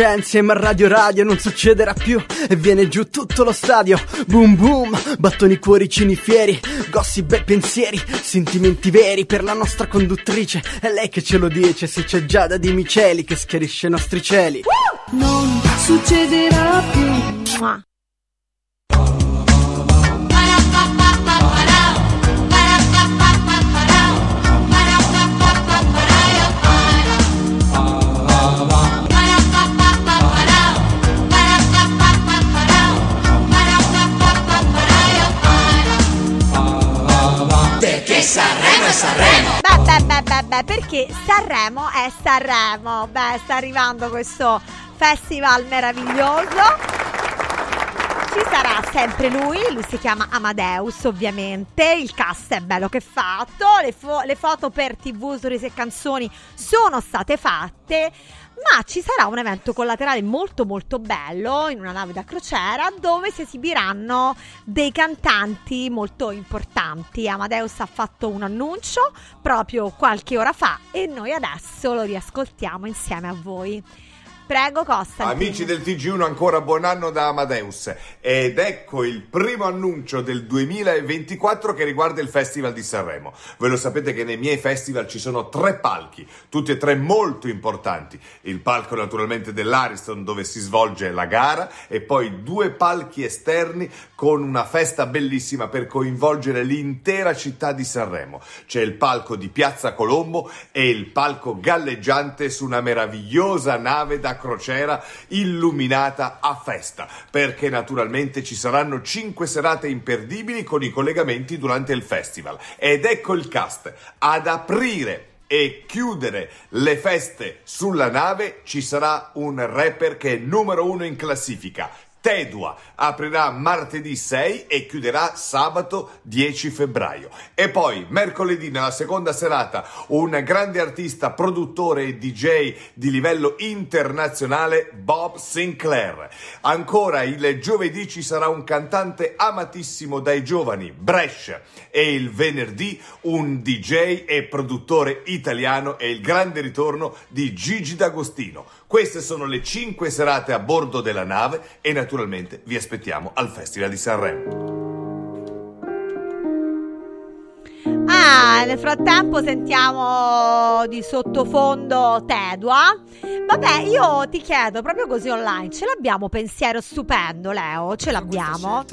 ricomincia insieme a Radio Radio, non succederà più e viene giù tutto lo stadio. Boom boom, battoni cuoricini fieri, gossip e pensieri, sentimenti veri per la nostra conduttrice. È lei che ce lo dice, se c'è Giada di Miceli che schiarisce i nostri cieli.
Non succederà più.
Sanremo.
Beh, beh, beh, beh, beh, perché Sanremo è Sanremo. Beh, sta arrivando questo festival meraviglioso. Ci sarà sempre lui, lui si chiama Amadeus ovviamente, il cast è bello che è fatto, le, fo- le foto per tv, stories e canzoni sono state fatte, ma ci sarà un evento collaterale molto molto bello in una nave da crociera dove si esibiranno dei cantanti molto importanti. Amadeus ha fatto un annuncio proprio qualche ora fa e noi adesso lo riascoltiamo insieme a voi. Prego Costa.
Amici del TG1 ancora buon anno da Amadeus ed ecco il primo annuncio del 2024 che riguarda il Festival di Sanremo. Voi lo sapete che nei miei festival ci sono tre palchi, tutti e tre molto importanti. Il palco naturalmente dell'Ariston dove si svolge la gara e poi due palchi esterni con una festa bellissima per coinvolgere l'intera città di Sanremo. C'è il palco di Piazza Colombo e il palco galleggiante su una meravigliosa nave da crociera illuminata a festa, perché naturalmente ci saranno cinque serate imperdibili con i collegamenti durante il festival. Ed ecco il cast ad aprire e chiudere le feste sulla nave ci sarà un rapper che è numero uno in classifica. Tedua aprirà martedì 6 e chiuderà sabato 10 febbraio. E poi mercoledì nella seconda serata un grande artista, produttore e DJ di livello internazionale Bob Sinclair. Ancora il giovedì ci sarà un cantante amatissimo dai giovani, Bresh. E il venerdì un DJ e produttore italiano e il grande ritorno di Gigi D'Agostino. Queste sono le 5 serate a bordo della nave e naturalmente vi aspettiamo al Festival di Sanremo.
Ah, nel frattempo sentiamo di sottofondo Tedua. Vabbè, io ti chiedo proprio così online, ce l'abbiamo pensiero stupendo, Leo? Ce l'abbiamo?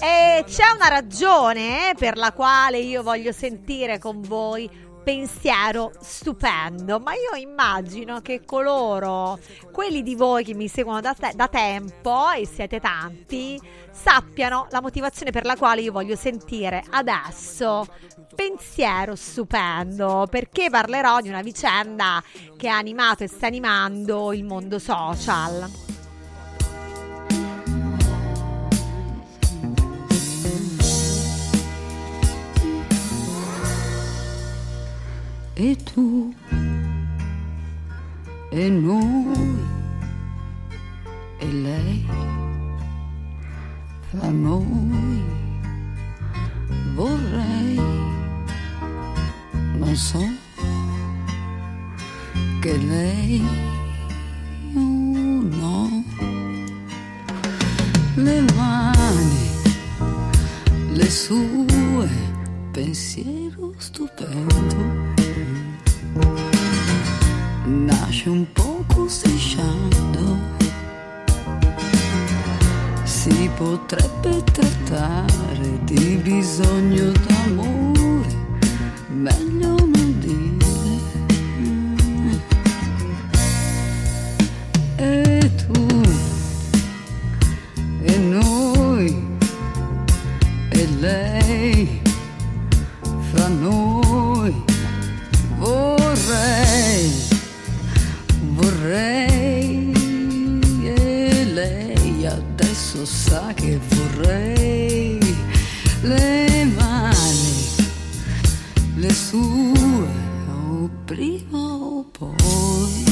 E c'è una ragione per la quale io voglio sentire con voi pensiero stupendo, ma io immagino che coloro, quelli di voi che mi seguono da, te- da tempo, e siete tanti, sappiano la motivazione per la quale io voglio sentire adesso pensiero stupendo, perché parlerò di una vicenda che ha animato e sta animando il mondo social.
E tu e noi e lei fra noi. Vorrei non so che lei oh no le mani le sue pensiero stupendo nasce un poco strisciando si potrebbe trattare di bisogno d'amore meglio non dire. E tu e noi e lei fra noi adesso sa che vorrei le mani le sue o prima o poi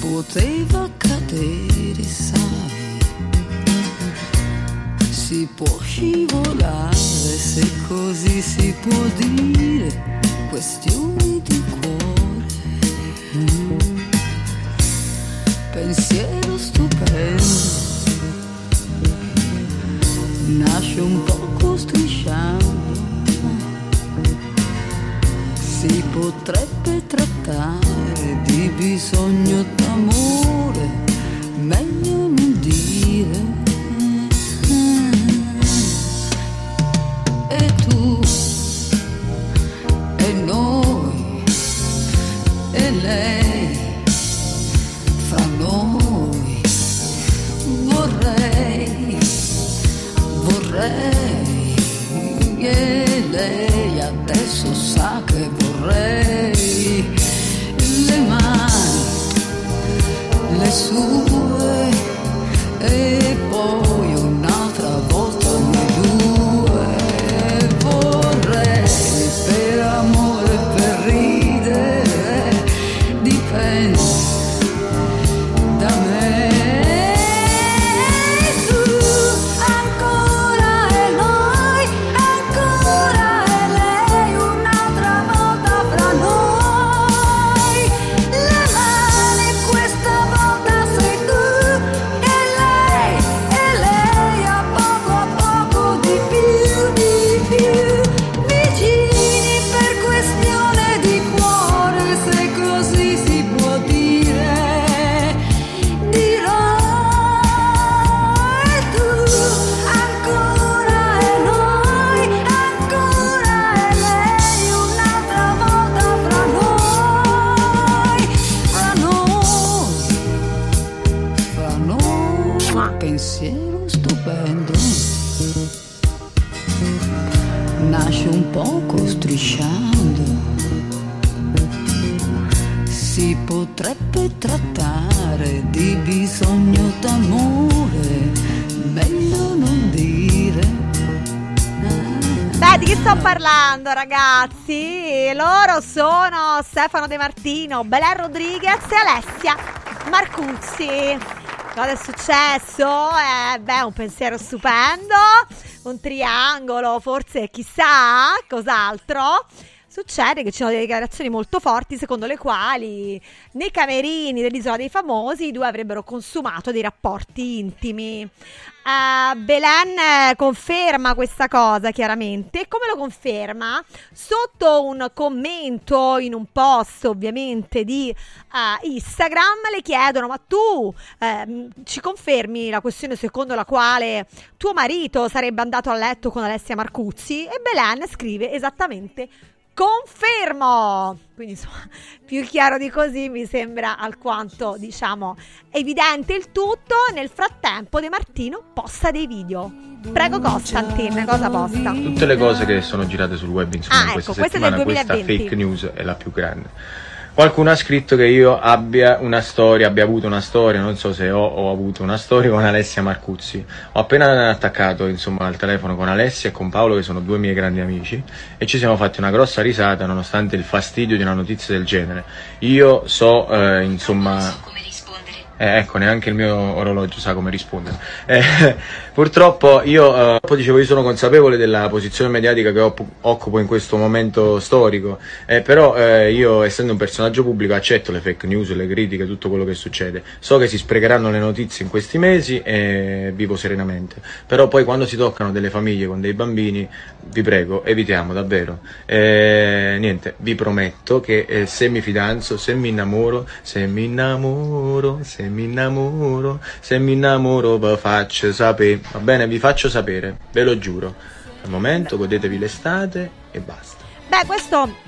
poteva cadere sai si può scivolare se così si può dire questioni di cuore Mm. pensiero stupendo nasce un poco strisciando si potrebbe trattare di bisogno d'amore meglio non dire
Stefano De Martino, Belen Rodriguez e Alessia Marcuzzi. Cosa è successo? Eh, beh, un pensiero stupendo, un triangolo, forse chissà cos'altro. Succede che ci sono delle dichiarazioni molto forti secondo le quali nei camerini dell'Isola dei Famosi i due avrebbero consumato dei rapporti intimi. Eh, Belen eh, conferma questa cosa chiaramente. Come lo conferma? Sotto un commento in un post ovviamente di eh, Instagram le chiedono ma tu ehm, ci confermi la questione secondo la quale tuo marito sarebbe andato a letto con Alessia Marcuzzi? E Belen scrive esattamente confermo quindi insomma più chiaro di così mi sembra alquanto diciamo evidente il tutto nel frattempo De Martino posta dei video prego Costantin cosa posta?
Tutte le cose che sono girate sul web insomma
Ah,
in
ecco,
questa
questa è del
settimana, questa
2020.
fake news è la più grande. Qualcuno ha scritto che io abbia una storia, abbia avuto una storia, non so se ho, ho avuto una storia con Alessia Marcuzzi. Ho appena attaccato insomma al telefono con Alessia e con Paolo che sono due miei grandi amici e ci siamo fatti una grossa risata nonostante il fastidio di una notizia del genere. Io so eh, insomma Eh, ecco, neanche il mio orologio sa come rispondere. Eh, purtroppo io, eh, dicevo, io sono consapevole della posizione mediatica che op- occupo in questo momento storico, eh, però eh, io, essendo un personaggio pubblico, accetto le fake news, le critiche, tutto quello che succede. So che si sprecheranno le notizie in questi mesi e vivo serenamente. Però poi quando si toccano delle famiglie con dei bambini, vi prego, evitiamo davvero. Eh, niente, vi prometto che eh, se mi fidanzo, se mi innamoro, se mi innamoro, se mi innamoro, se mi innamoro faccio sapere, va bene? Vi faccio sapere, ve lo giuro. Al momento godetevi l'estate e basta.
Beh, questo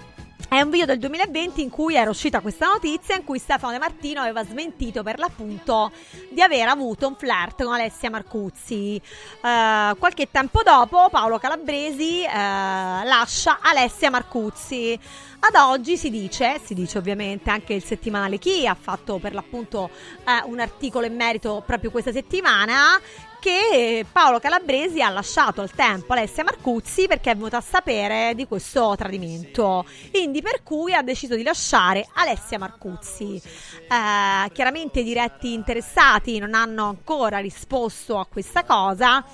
è un video del 2020 in cui era uscita questa notizia in cui Stefano De Martino aveva smentito per l'appunto di aver avuto un flirt con Alessia Marcuzzi. Eh, qualche tempo dopo Paolo Calabresi eh, lascia Alessia Marcuzzi. Ad oggi si dice, si dice ovviamente anche il settimanale Chi ha fatto per l'appunto eh, un articolo in merito proprio questa settimana che Paolo Calabresi ha lasciato al tempo Alessia Marcuzzi perché è venuta a sapere di questo tradimento. Quindi per cui ha deciso di lasciare Alessia Marcuzzi. Eh, chiaramente i diretti interessati non hanno ancora risposto a questa cosa,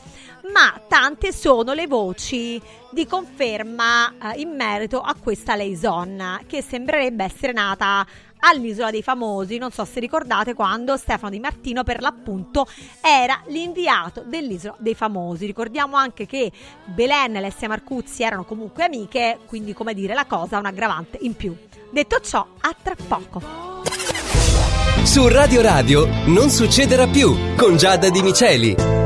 ma tante sono le voci di conferma eh, in merito a questa liaison che sembrerebbe essere nata all'Isola dei Famosi. Non so se ricordate quando Stefano Di Martino per l'appunto era l'inviato dell'Isola dei Famosi. Ricordiamo anche che Belen e Alessia Marcuzzi erano comunque amiche, quindi come dire la cosa ha un aggravante in più. Detto ciò, a tra poco.
Su Radio Radio non succederà più con Giada Di Miceli.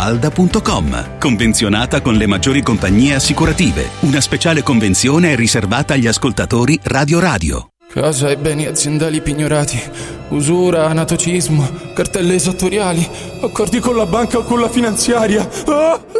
villamafalda.com Convenzionata con le maggiori compagnie assicurative. Una speciale convenzione è riservata agli ascoltatori Radio Radio.
Casa e beni aziendali pignorati, usura, anatocismo, cartelle esattoriali, accordi con la banca o con la finanziaria. Ah!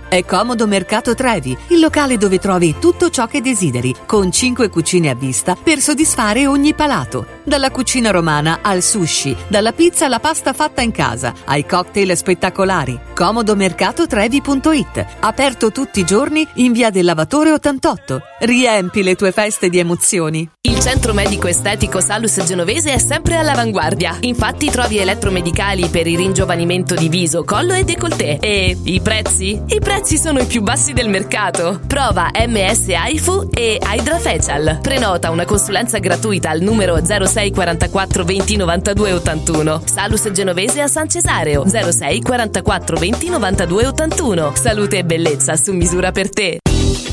È Comodo Mercato Trevi, il locale dove trovi tutto ciò che desideri, con 5 cucine a vista per soddisfare ogni palato. Dalla cucina romana al sushi, dalla pizza alla pasta fatta in casa, ai cocktail spettacolari. Comodomercatotrevi.it, aperto tutti i giorni in via del Lavatore 88. Riempi le tue feste di emozioni.
Il centro medico estetico Salus Genovese è sempre all'avanguardia. Infatti trovi elettromedicali per il ringiovanimento di viso, collo e décolleté. E i prezzi? I prezzi sono i più bassi del mercato. Prova MS AIFU e Hydra Facial. Prenota una consulenza gratuita al numero 06 44 20 92 81. Salus Genovese a San Cesareo 06 44 20 92 81. Salute e bellezza su misura per te.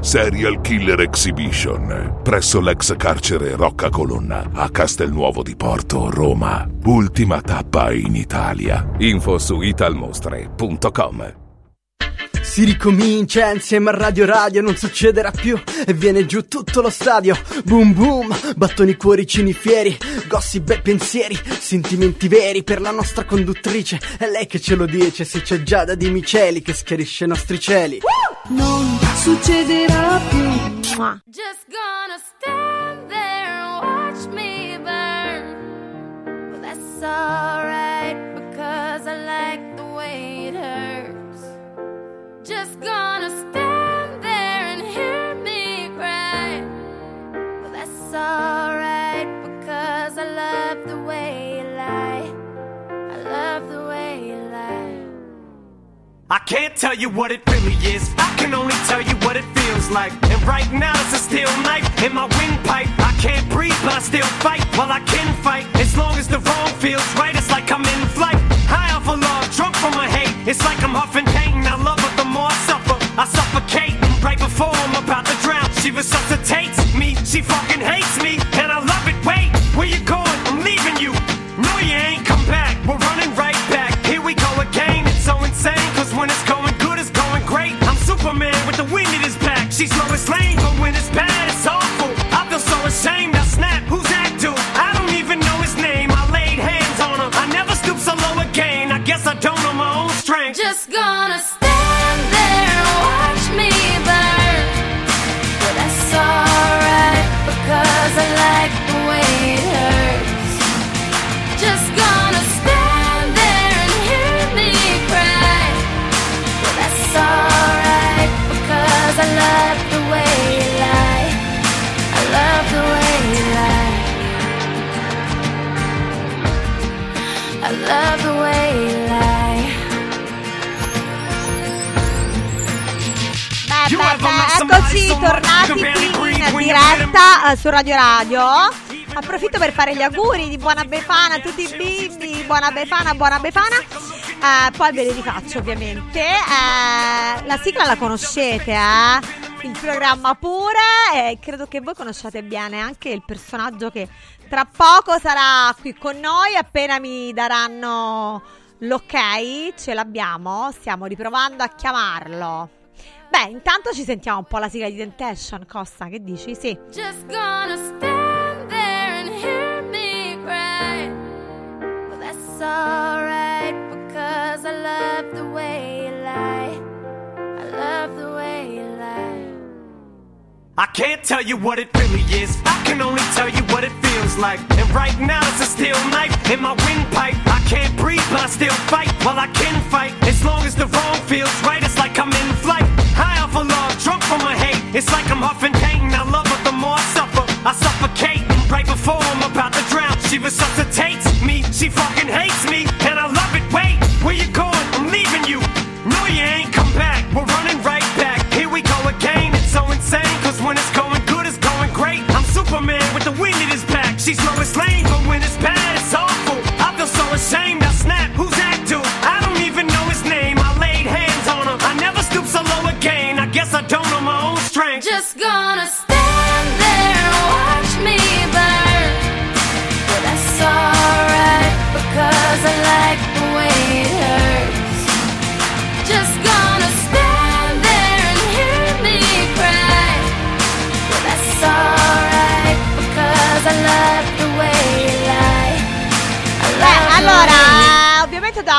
Serial Killer Exhibition presso l'ex carcere Rocca Colonna a Castelnuovo di Porto, Roma. Ultima tappa in Italia. Info su italmostre.com.
Si ricomincia insieme a Radio Radio, non succederà più e viene giù tutto lo stadio. Boom boom, battoni cuoricini fieri, gossip e pensieri, sentimenti veri per la nostra conduttrice. È lei che ce lo dice, se c'è Giada di Miceli che schiarisce i nostri cieli.
Non succederà più.
Just gonna stand there and watch me burn. Well, that's alright Just gonna stand there and hear me cry. Well, that's alright because I love the way you lie. I love the way you lie.
I can't tell you what it really is. I can only tell you what it feels like. And right now it's a steel knife in my windpipe. I can't breathe, but I still fight. While I can fight, as long as the wrong feels right, it's like I'm in flight. High off of love, drunk from my hate. It's like I'm huffing pain. I love I suffocate right before I'm about to drown. She resuscitates me. She fucking hates me, and I love it. Wait, where you going? I'm leaving you. No, you ain't come back. We're running right back. Here we go again. It's so insane, cause when it's going good, it's going great. I'm Superman with the wind in his back. She's Lois Lane, but when it's bad, it's awful. I feel so ashamed. I snap. Who's that dude? I don't even know his name. I laid hands on him. I never stoop so low again. I guess I don't know my own strength.
Just gonna
eccoci tornati qui in diretta eh, su Radio Radio. Approfitto per fare gli auguri di buona Befana a tutti i bimbi, buona Befana, buona Befana. Eh, poi ve li rifaccio ovviamente. Eh, la sigla la conoscete, eh? Il programma pure e credo che voi conosciate bene anche il personaggio che tra poco sarà qui con noi appena mi daranno l'ok, ce l'abbiamo, stiamo riprovando a chiamarlo. Beh, intanto ci sentiamo un po' la sigla di Temptation, Costa, che dici? Sì.
Just gonna stand there and hear me cry. Well, that's alright because I love the way you lie. I love the way you lie.
I can't tell you what it really is. I can only tell you what it feels like. And right now it's a steel knife in my windpipe. I can't breathe, but I still fight. While I can fight, as long as the wrong feels right, it's like I'm in flight. High off of love, drunk from my hate. It's like I'm huffing pain. I love her the more I suffer. I suffocate right before I'm about to drown. She resuscitates me. She fucking hates me, and I love it. Wait, where you going? I'm leaving you. No, you ain't come back. We're running right back. Here we go again. It's so insane, cause when it's going good, it's going great. I'm Superman with the wind in his back. She's Lois Lane,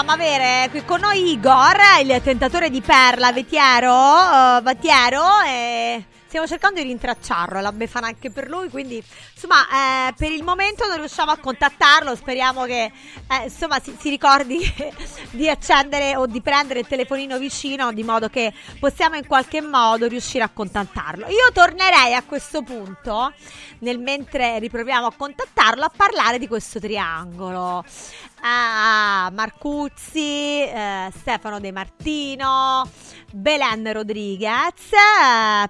dovevamo avere qui con noi Igor, il tentatore di Perla Vetiero, eh, Vattiero, e stiamo cercando di rintracciarlo, la befana anche per lui, quindi insomma eh, per il momento non riusciamo a contattarlo, speriamo che eh, insomma si, si ricordi di accendere o di prendere il telefonino vicino di modo che possiamo in qualche modo riuscire a contattarlo. Io tornerei a questo punto, nel mentre riproviamo a contattarlo, a parlare di questo triangolo. Ah, Marcuzzi, eh, Stefano De Martino, Belen Rodriguez,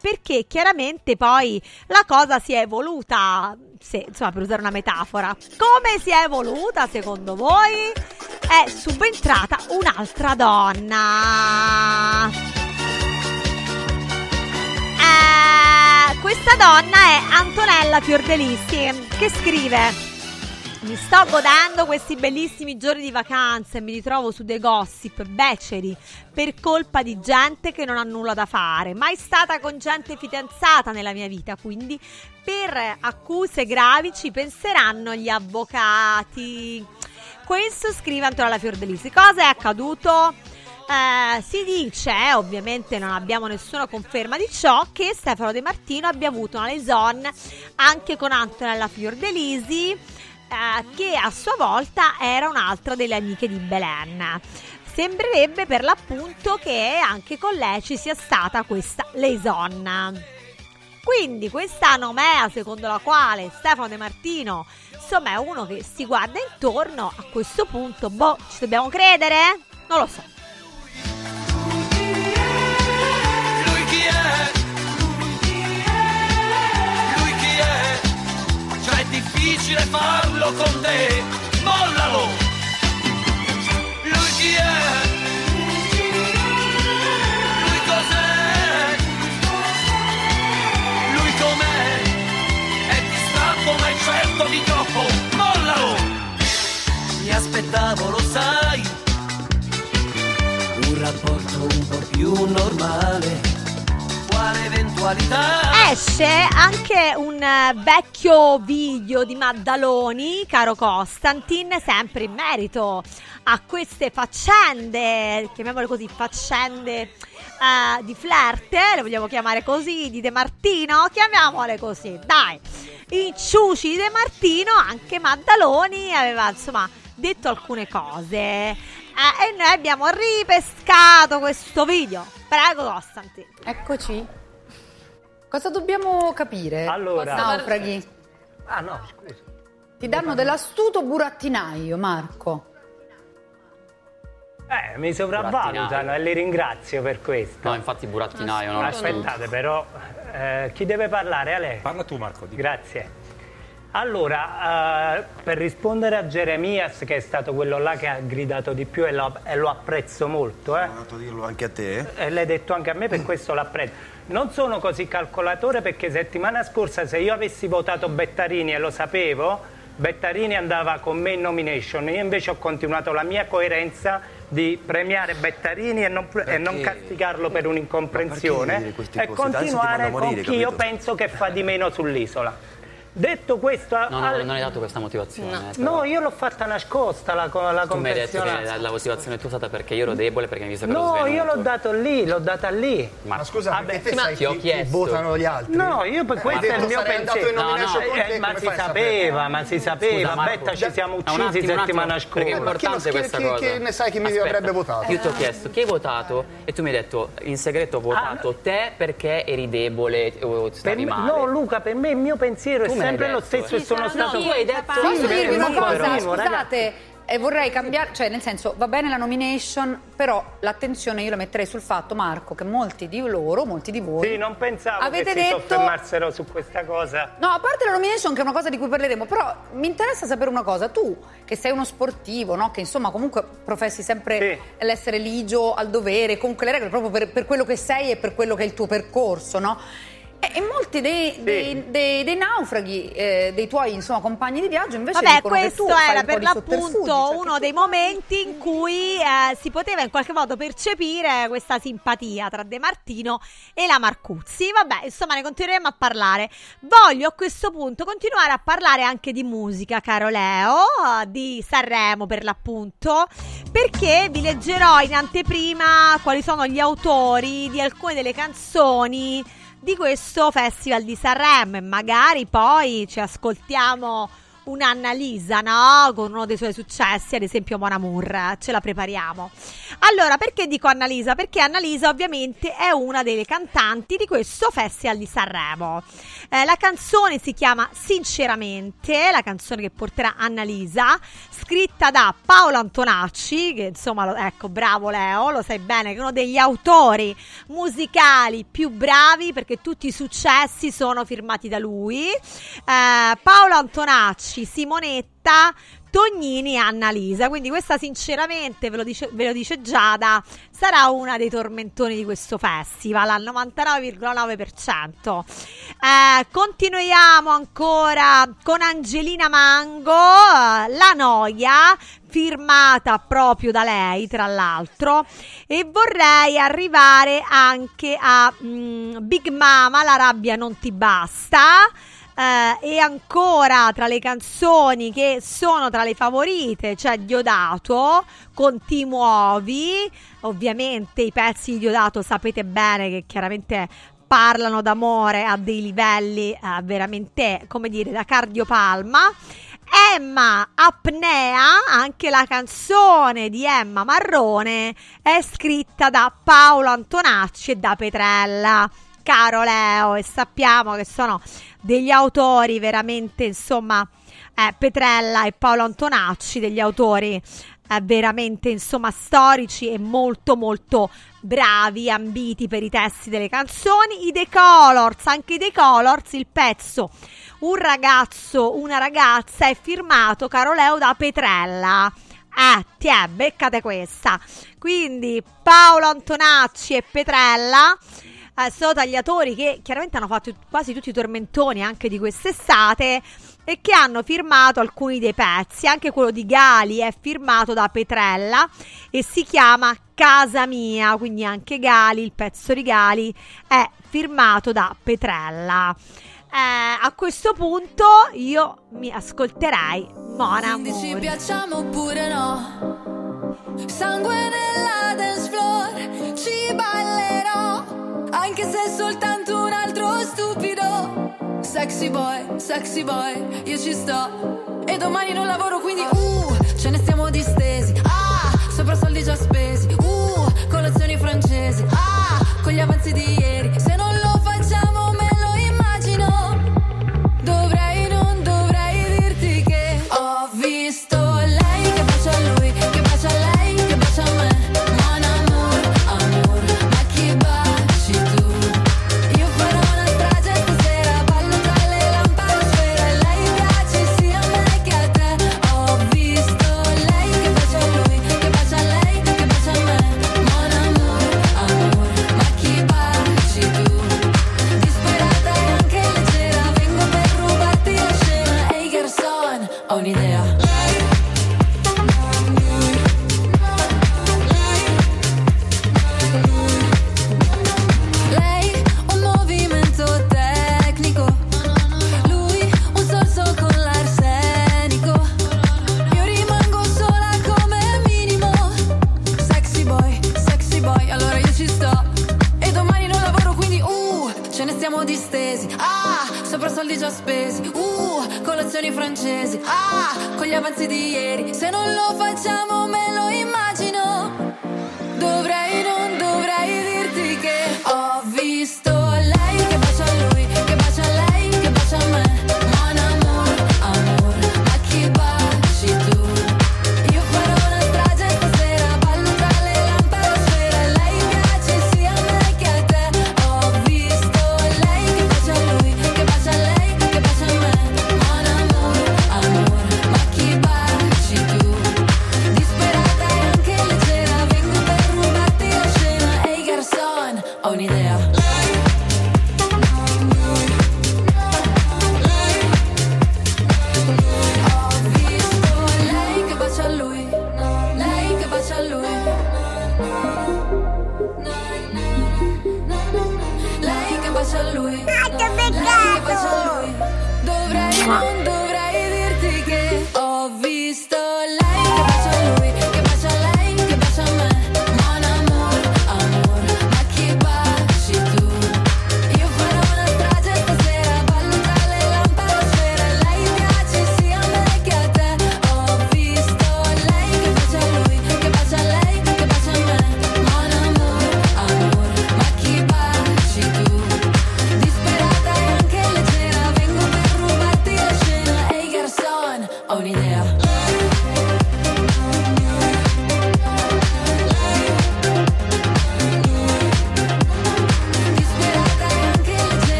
perché chiaramente poi la cosa si è evoluta, se, insomma per usare una metafora, come si è evoluta secondo voi? È subentrata un'altra donna. Eh, questa donna è Antonella Fiordelissi che scrive mi sto godendo questi bellissimi giorni di vacanza e mi ritrovo su dei gossip beceri per colpa di gente che non ha nulla da fare. Mai stata con gente fidanzata nella mia vita, quindi per accuse gravi ci penseranno gli avvocati. Questo scrive Antonella Fiordelissi. Cosa è accaduto? Eh, si dice, ovviamente non abbiamo nessuna conferma di ciò, che Stefano De Martino abbia avuto una liaison anche con Antonella Fiordelisi, eh, che a sua volta era un'altra delle amiche di Belen. Sembrerebbe per l'appunto che anche con lei ci sia stata questa liaison. Quindi questa nomea secondo la quale Stefano De Martino insomma è uno che si guarda intorno, a questo punto, boh, ci dobbiamo credere? Non lo so.
Difficile farlo con te, mollalo! Lui chi è? Lui cos'è? Lui com'è? È distratto ma è certo di troppo, mollalo! Mi aspettavo, lo sai, un rapporto un po' più normale. Quale eventualità?
Esce anche un eh, vecchio video di Maddaloni, caro Costantin, sempre in merito a queste faccende, chiamiamole così, faccende eh, di flirt, le vogliamo chiamare così, di De Martino, chiamiamole così, dai. I ciuci di De Martino, anche Maddaloni aveva insomma detto alcune cose eh, e noi abbiamo ripescato questo video. Prego Costantin.
Eccoci. Cosa dobbiamo capire?
Allora-
naufraghi.
Ah no, scusa.
Ti danno dell'astuto burattinaio, Marco.
Eh, mi sopravvalutano e li ringrazio per questo.
No, infatti burattinaio, no?
Aspettate però, eh, chi deve parlare? Ale?
Parla tu Marco.
Grazie. Allora, eh, per rispondere a Jeremias, che è stato quello là che ha gridato di più e lo, e lo apprezzo molto, eh.
Ho dirlo anche a te.
E l'hai detto anche a me, per questo l'apprezzo. Non sono così calcolatore perché settimana scorsa se io avessi votato Bettarini e lo sapevo, Bettarini andava con me in nomination. Io invece ho continuato la mia coerenza di premiare Bettarini e non, e non castigarlo per un'incomprensione e continuare
a morire,
con chi io
capito?
penso che fa di meno sull'isola. Detto questo,
No, no,
al-
non hai dato questa motivazione. eh, però.
no, io l'ho fatta nascosta la, la
Tu mi hai detto che la, la motivazione tua è stata perché io ero debole, perché mi hai visto che
No, io l'ho dato lì, l'ho data lì.
Ma,
scusa,
Vabbè,
perché te
ma
sai
ti ho
chi, chi
chiesto.
votano gli altri?
No, io per
Eh,
questo è il mio pensiero. No,
con
eh, ma si sapeva, ma si sapeva. Aspetta, ci siamo uccisi settimana
attimo, perché è
scorsa.
importante questa cosa.
chi ne sai chi mi avrebbe votato?
Io ti ho chiesto chi hai votato e tu mi hai detto in segreto ho votato te perché eri debole o stavi male.
no, Luca, per me il mio pensiero è
Tu l'hai
sempre lo stesso
eh.
e sono
No,
stato.
detto-
Posso
Sì,
dirvi una cosa? Scusate, eh, vorrei cambiare, cioè nel senso va bene la nomination, però l'attenzione io la metterei sul fatto, Marco, che molti di loro, molti di voi...
Sì, non pensavo
Avete
che si
detto-
soffermassero su questa cosa.
No, a parte la nomination che è una cosa di cui parleremo, però mi interessa sapere una cosa. Tu, che sei uno sportivo, no? che insomma comunque professi sempre l'essere ligio al dovere, comunque le regole proprio per, per quello che sei e per quello che è il tuo percorso, no? E, e molti dei, dei- dei- dei naufraghi, eh, dei tuoi insomma, compagni di viaggio, invece
Vabbè,
dicono che
questo
tu fai
era
un po'
per l'appunto
cioè che
uno dei momenti in cui eh, si poteva in qualche modo percepire questa simpatia tra De Martino e la Marcuzzi. Vabbè, insomma, ne continueremo a parlare. Voglio a questo punto continuare a parlare anche di musica, caro Leo, eh, di Sanremo per l'appunto, perché vi leggerò in anteprima quali sono gli autori di alcune delle canzoni di questo Festival di Sanremo e magari poi ci ascoltiamo un'Annalisa, no? Con uno dei suoi successi, ad esempio Mon Amour, ce la prepariamo. Allora, perché dico Annalisa? Perché Annalisa ovviamente è una delle cantanti di questo Festival di Sanremo. Eh, la canzone si chiama Sinceramente, la canzone che porterà Annalisa, scritta da Paolo Antonacci, che insomma, lo- ecco, bravo Leo, lo sai bene, che è uno degli autori musicali più bravi perché tutti i successi sono firmati da lui. Eh, Paolo Antonacci, Simonetta, Tognini e Annalisa. Quindi questa sinceramente, ve lo, dice, ve lo dice Giada, sarà una dei tormentoni di questo festival al 99,9%. Eh, continuiamo ancora con Angelina Mango, La Noia, firmata proprio da lei, tra l'altro. E vorrei arrivare anche a mm, Big Mama, La rabbia non ti basta. Eh, e ancora tra le canzoni che sono tra le favorite c'è Diodato con Ti muovi. Ovviamente i pezzi di Diodato sapete bene che chiaramente parlano d'amore a dei livelli eh, veramente, come dire, da cardiopalma. Emma Apnea, anche la canzone di Emma Marrone, è scritta da Paolo Antonacci e da Petrella. Caro Leo, e sappiamo che sono degli autori veramente, insomma, eh, Petrella e Paolo Antonacci, degli autori eh, veramente, insomma, storici e molto, molto bravi, ambiti per i testi delle canzoni. I The Colors, anche i The Colors, il pezzo Un ragazzo, una ragazza è firmato, caro Leo, da Petrella. Eh, ti è, beccate questa. Quindi Paolo Antonacci e Petrella eh, sono tagliatori che chiaramente hanno fatto quasi tutti i tormentoni anche di quest'estate e che hanno firmato alcuni dei pezzi. Anche quello di Gali è firmato da Petrella e si chiama Casa Mia, quindi anche Gali, il pezzo di Gali, è firmato da Petrella. Eh, a questo punto io mi ascolterei Mona
Quindi ci piacciamo oppure no? Sangue nella dance floor, ci ballerò. Anche se è soltanto un altro stupido. Sexy boy, sexy boy, io ci sto. E domani non lavoro, quindi uh, ce ne stiamo distesi. Ah, sopra soldi già spesi.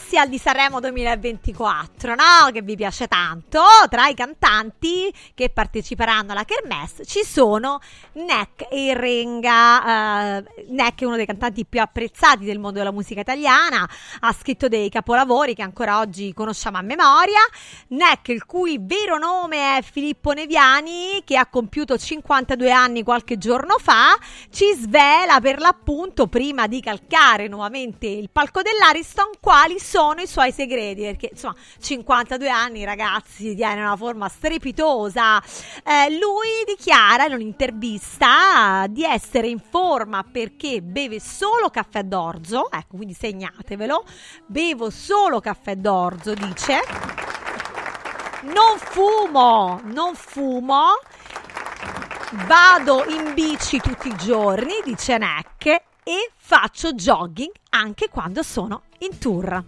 Festival di Sanremo 2024, no? Che vi piace tanto, tra i cantanti che parteciperanno alla Kermesse ci sono Neck e Irenga. Eh, Neck è uno dei cantanti più apprezzati del mondo della musica italiana, ha scritto dei capolavori che ancora oggi conosciamo a memoria. Neck, il cui vero nome è Filippo Neviani, che ha compiuto 52 anni qualche giorno fa, ci svela per l'appunto, prima di calcare nuovamente il palco dell'Ariston, quali sono i suoi segreti. Perché insomma, 52 anni, ragazzi, tiene una forma strepitosa. Eh, lui dichiara in un'intervista di essere in forma perché beve solo caffè d'orzo. Ecco, quindi segnatevelo. Bevo solo caffè d'orzo, dice. Non fumo, non fumo. Vado in bici tutti i giorni, dice Neck, e faccio jogging anche quando sono in tour.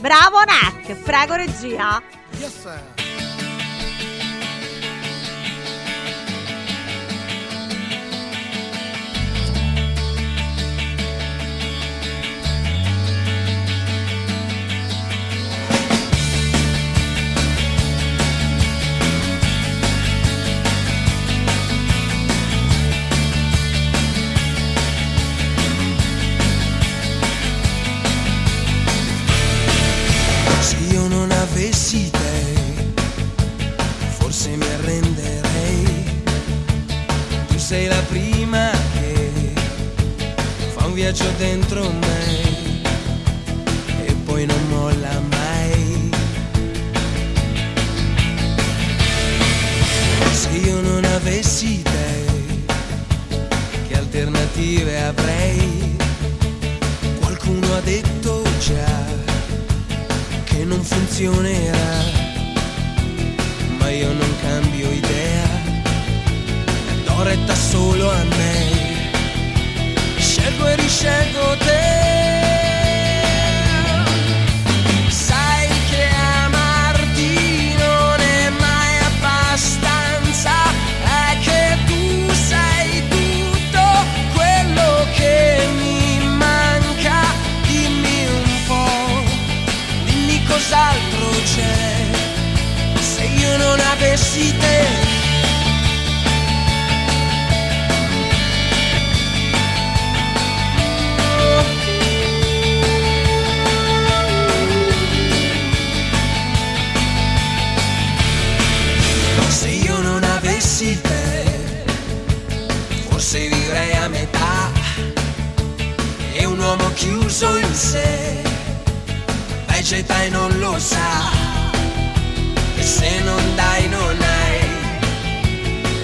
Bravo Neck, prego regia.
Se io non avessi te, forse mi arrenderei. Tu sei la prima che fa un viaggio dentro me e poi non molla mai. Se io non avessi te, che alternative avrei? Qualcuno ha detto già non funzionerà, ma io non cambio idea, do retta solo a me, scelgo e riscelgo te. Cos'altro c'è se io non avessi te. Se io non avessi te, forse vivrei a metà. E un uomo chiuso in sé vegeta e non lo sa. Che se non dai non hai.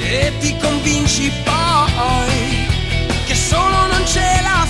E ti convinci poi che solo non ce la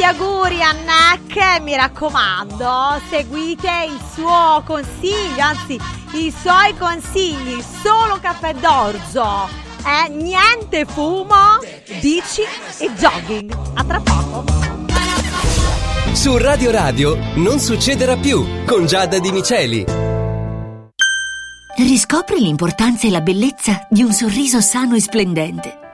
tanti
auguri a e mi raccomando, seguite il suo consiglio, anzi i suoi consigli, solo caffè d'orzo, eh, niente fumo, bici e jogging. A tra poco.
Su Radio Radio non succederà più con Giada Di Miceli.
Riscopri l'importanza e la bellezza di un sorriso sano e splendente.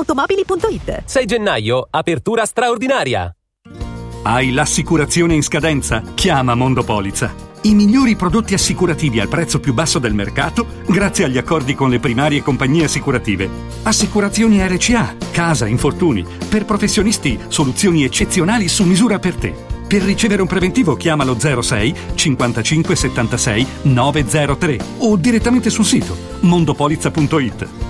ValentinoAutomobili.it
6 gennaio, apertura straordinaria.
Hai l'assicurazione in scadenza? Chiama Mondopolizza. I migliori prodotti assicurativi al prezzo più basso del mercato grazie agli accordi con le primarie compagnie assicurative. Assicurazioni RCA, casa, infortuni. Per professionisti, soluzioni eccezionali su misura per te. Per ricevere un preventivo chiamalo 06 55 76 903 o direttamente sul sito mondopolizza.it.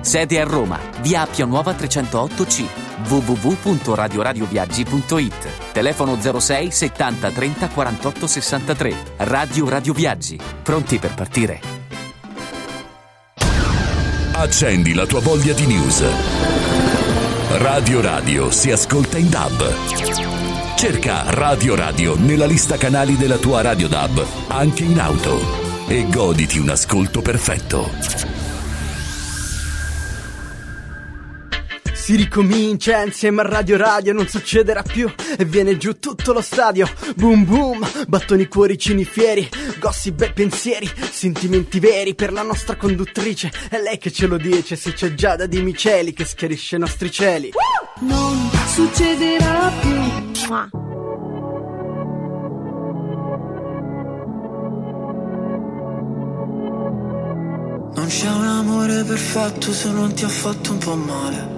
Sede a Roma, via Appia Nuova 308C, www.radioradioviaggi.it. Telefono 06 70 30 48 63. Radio Radio Viaggi. Pronti per partire?
Accendi la tua voglia di news.
Radio Radio si ascolta in DAB. Cerca Radio Radio nella lista canali della tua Radio DAB, anche in auto, e goditi un ascolto perfetto.
Si ricomincia insieme a Radio Radio, non succederà più e viene giù tutto lo stadio. Boom boom, battoni cuoricini fieri, gossip e pensieri, sentimenti veri per la nostra conduttrice. È lei che ce lo dice, se c'è Giada di Miceli che schiarisce i nostri cieli.
Non succederà più.
Non c'è un amore perfetto se non ti ha fatto un po' male.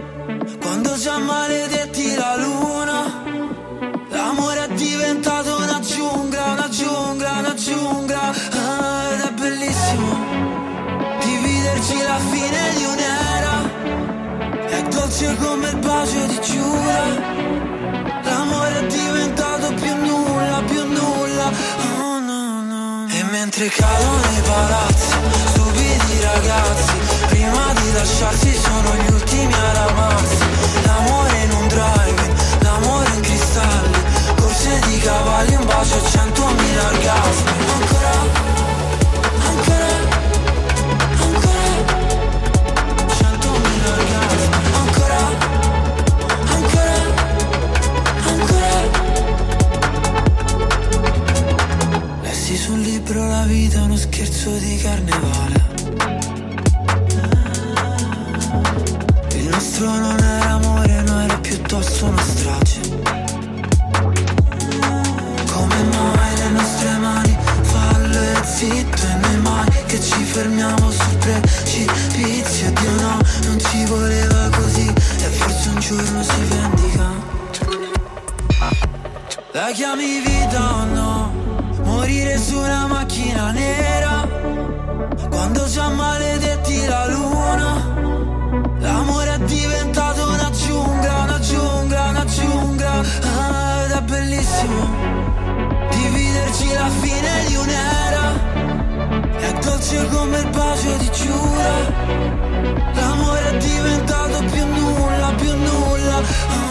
Quando già maledetti la luna L'amore è diventato una giungla, una giungla, una giungla. Ah, Ed è bellissimo Dividerci la fine di un'era. È dolce come il bacio di Giura. L'amore è diventato più nulla, più nulla. Oh no no. E mentre cadono i palazzi Stupidi ragazzi Prima di lasciarsi sono gli ultimi ad amarsi L'amore in un drive L'amore in cristalli. Corse di cavalli Un bacio e centomila orgasmi. Ancora Ancora Ancora. Centomila orgasmi. Ancora Ancora Ancora. Lessi sul libro La vita uno scherzo di carnevale nostro non era amore, no era piuttosto una strage Come mai le nostre mani fallo e zitto e noi mai che ci fermiamo sul precipizio Dio no, non ci voleva così e forse un giorno si vendica La chiami vita o no? Morire su una macchina nera Quando già maledetti la luna L'amore diventato una giungla, una giungla, una giungla. Ah, Ed è bellissimo Dividerci la fine di un'era. È dolce come il bacio di Giura. L'amore è diventato più nulla, più nulla.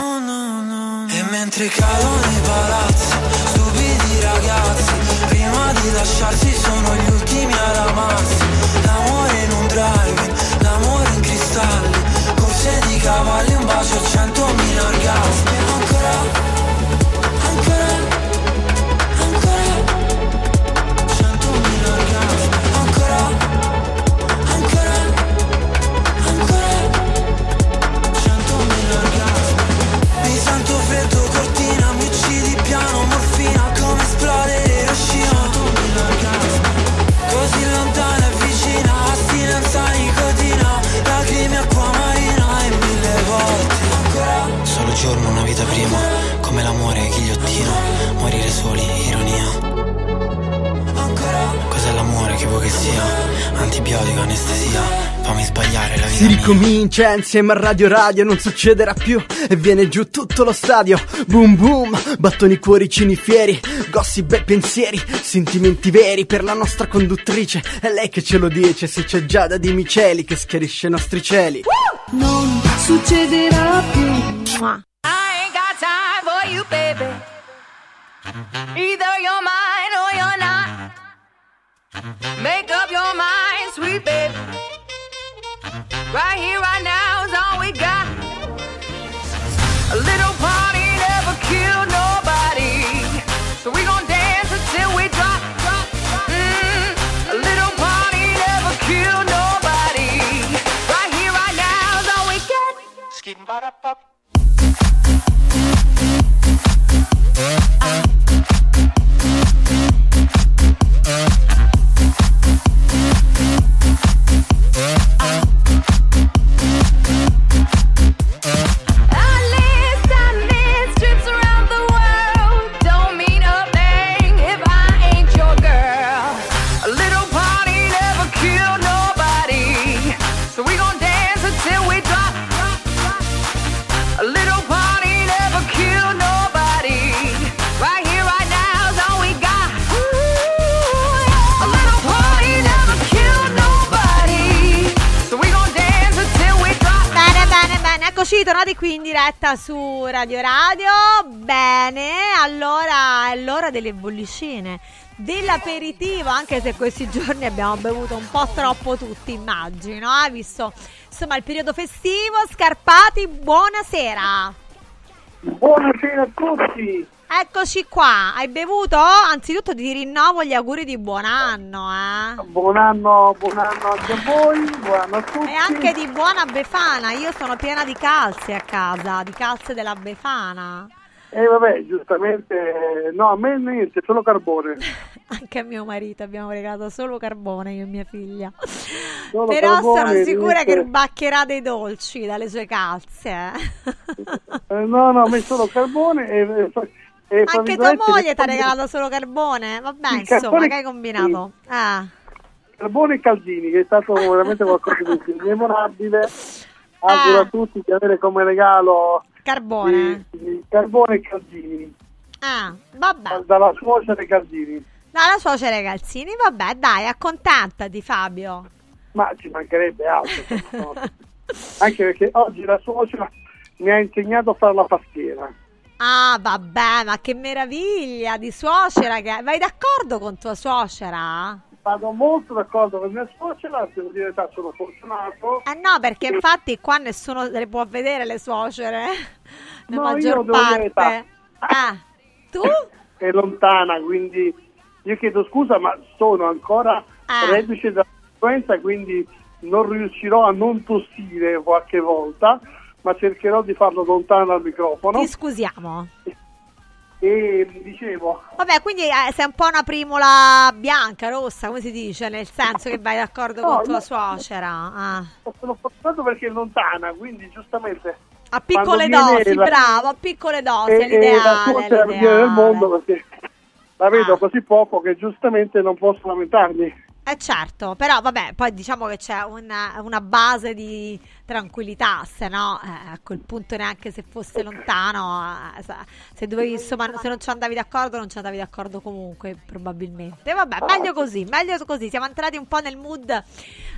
Oh no no E mentre cadono i palazzi Stupidi ragazzi Prima di lasciarsi sono gli ultimi ad amarsi. L'amore in un drive L'amore in cristalli Corse di cavalli Un bacio centomila orgasmi l'amore che vuoi che sia? Antibiotico, anestesia Fammi sbagliare la vita
Si ricomincia insieme a Radio Radio, non succederà più e viene giù tutto lo stadio. Boom boom, battoni cuoricini fieri, gossip e pensieri, sentimenti veri per la nostra conduttrice. È lei che ce lo dice, se c'è Giada di Miceli che schiarisce i nostri cieli.
Non succederà più. I ain't got time for you, baby. Either you're mine or you're not. Make up your mind, sweet baby. Right here, right now is all we got. A little party never killed nobody. So we gon' dance until we drop, drop, drop. Mm, a little party never killed nobody. Right here, right now is all we got. Da
Eccoci, tornati qui in diretta su Radio Radio. Bene, allora è l'ora delle bollicine, dell'aperitivo, anche se questi giorni abbiamo bevuto un po' troppo tutti, immagino, eh? visto insomma il periodo festivo. Scarpati, buonasera.
Buonasera a tutti.
Eccoci qua, hai bevuto? Anzitutto ti rinnovo gli auguri di buon anno, eh?
Buon anno, buon anno anche a voi, buon anno a tutti.
E anche di buona Befana, io sono piena di calze a casa, di calze della Befana.
E vabbè, giustamente, no, a me niente, solo carbone.
Anche a mio marito abbiamo regalato solo carbone, io e mia figlia.
Solo
Però
carbone,
sono sicura
niente-
che rubaccherà dei dolci dalle sue calze. eh.
Eh, no, no, a me solo carbone e... e, e fra
Anche tua moglie ti ha regalato solo carbone? Vabbè,
Il
insomma,
carbone-
che hai combinato? Ah.
Carbone e Caldini, che è stato veramente qualcosa di memorabile. Auguro
Ah.
a tutti di avere come regalo
Carbone.
di- di carbone e Caldini,
Ah, vabbè.
dalla suocera Caldini.
Dalla suocera calzini, vabbè, dai, accontentati Fabio.
Ma ci mancherebbe altro. no. Anche perché oggi la suocera mi ha insegnato a fare la pastiera.
Ah, vabbè, ma che meraviglia di suocera che Vai d'accordo con tua suocera?
Vado molto d'accordo con mia suocera, devo dire verità, sono fortunato.
Eh no, perché infatti qua nessuno le può vedere le suocere. La
No,
maggior parte. Ah, tu?
È lontana, quindi io chiedo scusa, ma sono ancora
Ah.
reduce dall'influenza, quindi non riuscirò a non tossire qualche volta, ma cercherò di farlo lontano dal microfono.
Ti scusiamo.
E dicevo,
Vabbè, quindi eh, sei un po' una primula bianca, rossa, come si dice, nel senso che vai d'accordo
No,
con tua suocera. Ah.
sono fortunato perché è lontana, quindi giustamente...
A piccole dosi,
la-
bravo, a piccole dosi, è
e, e la
l'ideale.
suocera
è
migliore del mondo perché la vedo così poco che giustamente non posso lamentarmi.
Eh certo, però vabbè, poi diciamo che c'è una, una base di tranquillità, se no eh, a quel punto neanche se fosse lontano, eh, se dovevi insomma, se non ci andavi d'accordo non ci andavi d'accordo comunque probabilmente. Vabbè, meglio così, meglio così, siamo entrati un po' nel mood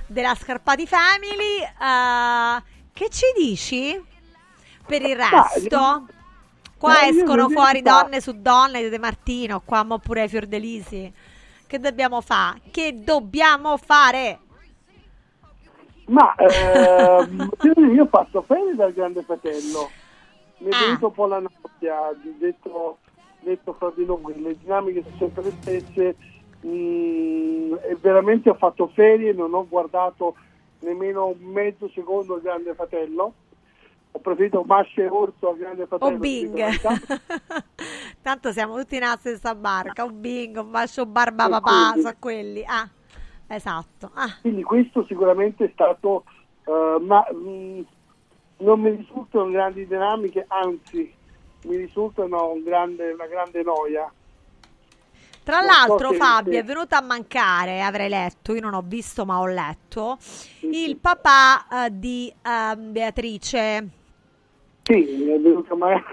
della Scarpati Family. eh, che ci dici per il resto? Qua escono fuori donne su donne di De Martino, qua mo pure Fiordelisi. Che dobbiamo fare? Che dobbiamo fare?
Ma ehm, io ho fatto ferie dal Grande Fratello, mi è venuto un po' la noia, detto, detto fra di noi, le dinamiche sono sempre le stesse mm, e veramente ho fatto ferie, non ho guardato nemmeno un mezzo secondo il Grande Fratello, ho preferito Masce Orso al Grande Fratello.
O Bing. Tanto siamo tutti nella stessa barca. O Bing, un bacio barba papà,
quindi-
so quelli. Ah, esatto. Ah,
Quindi questo sicuramente è stato, eh, ma mh, non mi risultano grandi dinamiche, anzi mi risultano un grande- una grande noia.
Tra
Non so
l'altro,
se-
Fabio è venuto a mancare, avrei letto, io non ho visto ma ho letto, il papà eh, di ehm, Beatrice.
Sì, è venuto magari...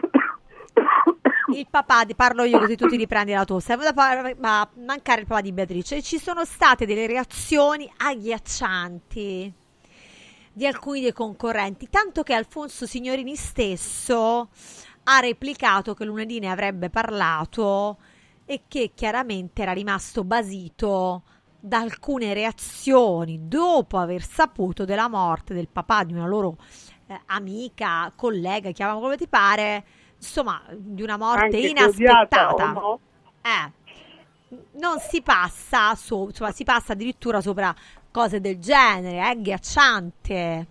Il papà, parlo io così tu ti riprendi la tosse, è a mancare il papà di Beatrice? Ci sono state delle reazioni agghiaccianti di alcuni dei concorrenti, tanto che Alfonso Signorini stesso ha replicato che lunedì ne avrebbe parlato e che chiaramente era rimasto basito da alcune reazioni dopo aver saputo della morte del papà di una loro eh, amica, collega, chiamiamolo come ti pare, insomma, di una morte
Anche
inaspettata.
no?
Eh, non si passa, su, insomma, si passa addirittura sopra cose del genere, è agghiacciante.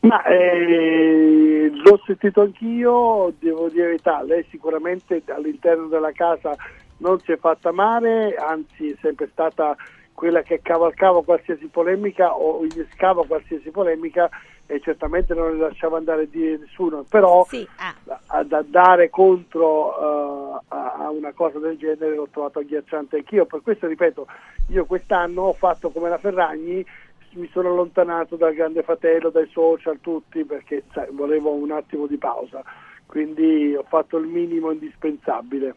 Ma eh, l'ho sentito anch'io, devo dire la verità, lei sicuramente all'interno della casa non si è fatta male, anzi è sempre stata quella che cavalcava qualsiasi polemica o innescava qualsiasi polemica e certamente non le lasciava andare dire nessuno, però
Sì, eh.
a- da dare contro a, a una cosa del genere l'ho trovato agghiacciante anch'io, per questo ripeto, io quest'anno ho fatto come la Ferragni, mi sono allontanato dal Grande Fratello, dai social, tutti, perché sai, volevo un attimo di pausa, quindi ho fatto il minimo indispensabile.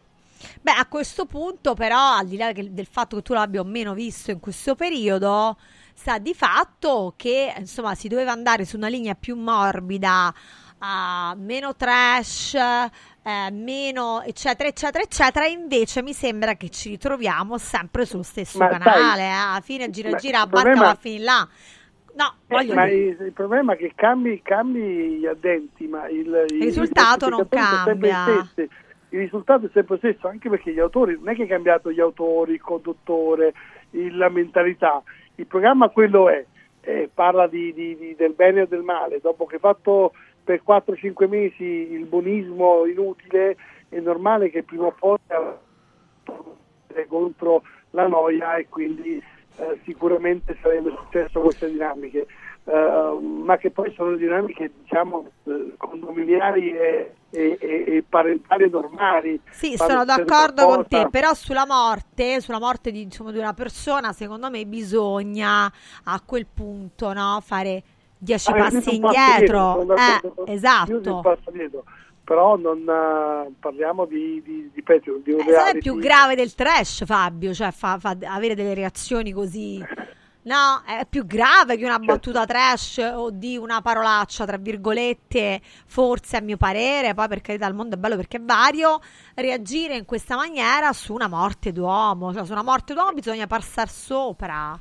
Beh, a questo punto, però, al di là che- del fatto che tu l'abbia o meno visto in questo periodo, sta di fatto che insomma si doveva andare su una linea più morbida, a meno trash, eh, meno eccetera eccetera eccetera, invece mi sembra che ci ritroviamo sempre sullo stesso
Ma
canale,
sai,
eh, alla fine gira gira,
il
la barca va a finire là. No,
Eh, ma il, il problema è che cambi, cambi gli addenti, ma il,
Il risultato non cambia.
Il risultato è sempre lo stesso, anche perché gli autori, non è che è cambiato gli autori, il conduttore, il- la mentalità. Il programma quello è, eh, parla di, di- di- del bene o del male. Dopo che hai fatto per 4-5 mesi il buonismo inutile, è normale che prima o poi contro la noia e quindi eh, sicuramente sarebbe successo queste dinamiche, Eh, ma che poi sono dinamiche diciamo eh, condominiali e, e- e- parentali normali.
Sì, sono d'accordo con te, però sulla morte, sulla morte di, insomma, di una persona, secondo me bisogna a quel punto no, fare dieci
Ah,
passi indietro.
dietro,
Eh, esatto.
però non eh, parliamo di, di, di peggio, di un
Eh, no è
reality.
più grave del trash, Fabio, cioè fa, fa avere delle reazioni così. No, è più grave che una battuta trash o di una parolaccia, tra virgolette, forse a mio parere, poi per carità il mondo è bello perché è vario, reagire in questa maniera su una morte d'uomo, cioè su una morte d'uomo bisogna passare sopra.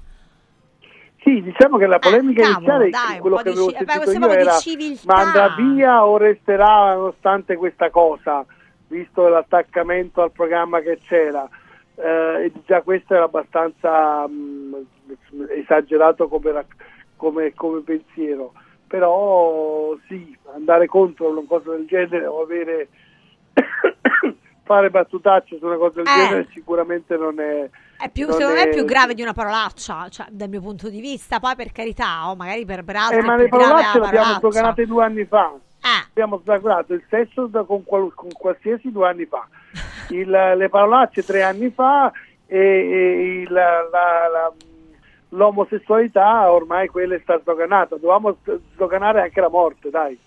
Sì, diciamo che la polemica
Eh,
iniziale,
dai,
quello che avevo
ci- eh, beh,
sentito
di
era ma andrà via o resterà nonostante questa cosa, visto l'attaccamento al programma che c'era. Eh, e già questo era abbastanza mh, esagerato come, come- come pensiero. Però sì, andare contro una cosa del genere o avere fare battutacce su una cosa del
Eh.
genere sicuramente non è
È più,
non
secondo me è
è-
più grave di una parolaccia, cioè, dal mio punto di vista. Poi, per carità, o magari per, altri.
Eh,
è
ma le parolacce
la
le abbiamo sdoganate due anni fa.
Eh.
Abbiamo sdoganato il sesso con, qual- con qualsiasi due anni fa. Il- le parolacce tre anni fa e, e il- la- la- l'omosessualità ormai quella è stata sdoganata. Dovevamo sdoganare anche la morte, dai.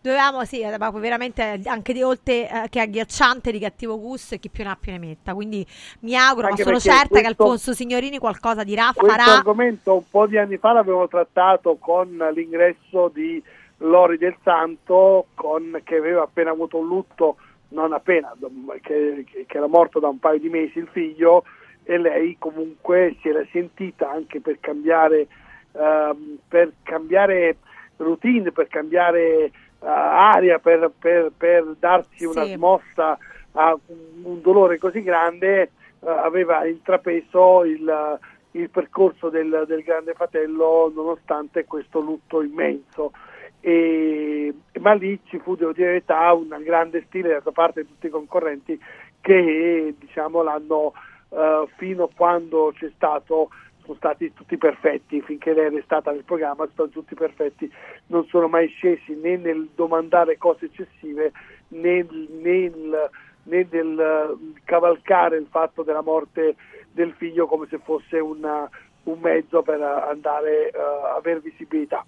Dovevamo, sì, ma veramente anche di oltre eh, che agghiacciante di cattivo gusto e chi più ne ha più ne metta. Quindi mi auguro,
Anche
ma sono certa che
questo-
Alfonso Signorini qualcosa dirà,
Questo
farà.
argomento un po' di anni fa l'abbiamo trattato con l'ingresso di Lori del Santo, con- che aveva appena avuto un lutto, non appena, che, che- che era morto da un paio di mesi il figlio, e lei comunque si era sentita anche per cambiare, ehm, per cambiare routine, per cambiare eh, aria, per, per- per darsi una
Sì.
smossa a un, dolore così grande, eh, aveva intrapreso il, il percorso del, del Grande Fratello nonostante questo lutto immenso. E, ma lì ci fu, devo dire un grande stile da parte di tutti i concorrenti che diciamo, l'hanno eh, fino a quando c'è stato sono stati tutti perfetti finché lei è restata nel programma, sono stati tutti perfetti, non sono mai scesi né nel domandare cose eccessive né, nel, né nel eh, cavalcare il fatto della morte del figlio come se fosse una- un mezzo per andare eh, a avere visibilità.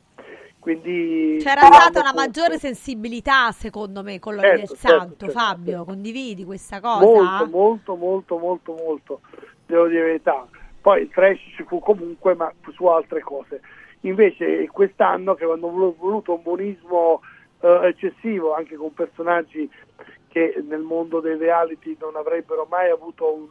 Quindi
C'era stata una maggiore sensibilità, secondo me, con Lori
Certo,
del
certo,
Santo.
certo,
Fabio, condividi questa cosa?
Molto, molto, molto, molto, molto, devo dire la verità. Poi il trash ci fu comunque, ma su altre cose. Invece quest'anno che hanno volu- voluto un buonismo eh, eccessivo, anche con personaggi che nel mondo dei reality non avrebbero mai avuto un,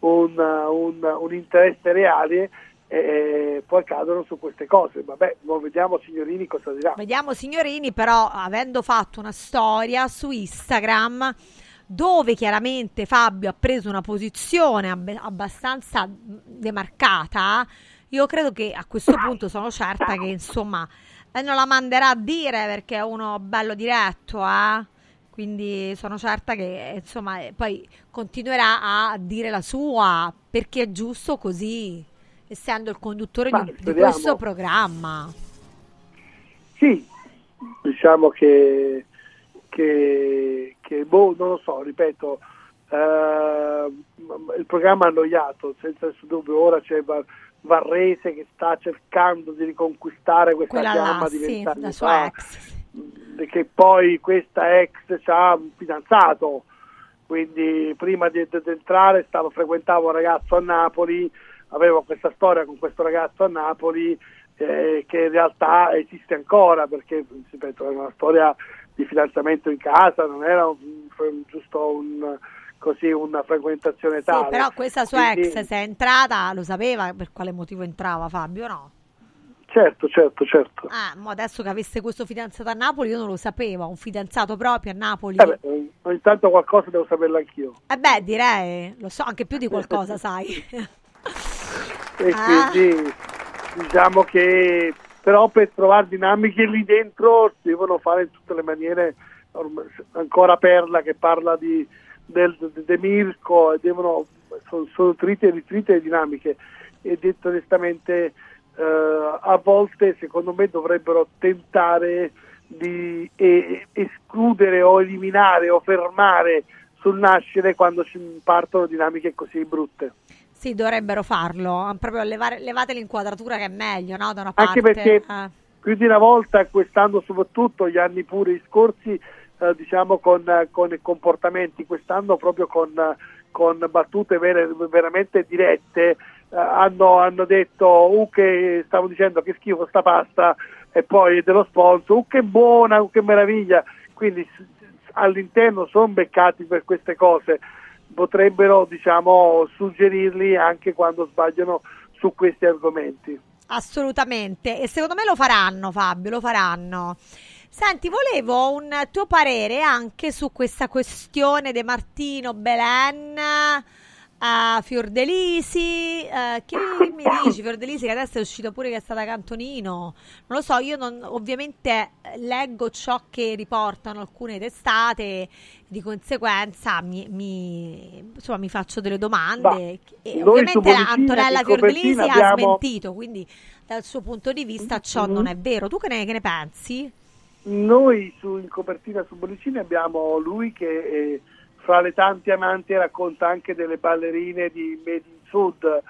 un, un- un interesse reale, eh, poi cadono su queste cose. Vabbè, vediamo signorini cosa dirà.
Vediamo signorini, però avendo fatto una storia su Instagram dove chiaramente Fabio ha preso una posizione abbe- abbastanza demarcata, io credo che a questo punto sono certa che insomma eh, non la manderà a dire perché è uno bello diretto, eh? quindi sono certa che insomma eh, poi continuerà a dire la sua perché è giusto così, essendo il conduttore di, di questo programma.
Sì, diciamo che, che, che, boh, non lo so, ripeto, eh, il programma è annoiato, senza nessun dubbio, ora c'è Va- Varrese che sta cercando di riconquistare questa
Quella
fiamma
là,
di
sì,
vent'anni
la sua
fa,
ex.
che poi questa ex ha un fidanzato, quindi prima di, di entrare stavo, frequentavo un ragazzo a Napoli, avevo questa storia con questo ragazzo a Napoli eh, che in realtà esiste ancora perché ripeto, era una storia di fidanzamento in casa, non era un, un, giusto un, così una frequentazione tale.
Sì, però questa sua
Quindi-
ex, se è entrata, lo sapeva per quale motivo entrava Fabio, no?
Certo, certo, certo.
Ah, adesso che avesse questo fidanzato a Napoli, io non lo sapevo, un fidanzato proprio a Napoli.
Eh beh, eh, ogni tanto qualcosa devo saperlo anch'io.
Eh beh, direi, lo so, anche più di qualcosa, sai.
E
Ah.
quindi diciamo che però per trovare dinamiche lì dentro si devono fare in tutte le maniere ancora Perla che parla di del, de, de Mirko e devono sono, sono trite e ritrite le dinamiche e detto onestamente eh, a volte secondo me dovrebbero tentare di eh, escludere o eliminare o fermare sul nascere quando partono dinamiche così brutte.
Sì, dovrebbero farlo, proprio levare, levate l'inquadratura che è meglio, no? Da una parte.
Anche perché
eh.
più di una volta, quest'anno soprattutto, gli anni pure scorsi, eh, diciamo con, con i comportamenti, quest'anno proprio con, con battute vere- veramente dirette, eh, hanno, hanno detto, uh che stavo dicendo che schifo sta pasta, e poi dello sponsor, uh che buona, uh che meraviglia, quindi all'interno sono beccati per queste cose, potrebbero diciamo suggerirli anche quando sbagliano su questi argomenti.
Assolutamente, e secondo me lo faranno, Fabio, lo faranno. Senti, volevo un tuo parere anche su questa questione di Martino Belen a Fiordelisi. eh, che mi dici, Fiordelisi, che adesso è uscito pure che è stata Cantonino? Non lo so, io non- ovviamente eh, leggo ciò che riportano alcune testate, di conseguenza mi, mi- insomma, mi faccio delle domande. e ovviamente Antonella Fiordelisi ha
abbiamo-
smentito, quindi dal suo punto di vista ciò non è vero. Tu che ne, che ne pensi?
Noi su, in copertina su Bollicini abbiamo lui che eh, fra le tante amanti racconta anche delle ballerine di Made in Sud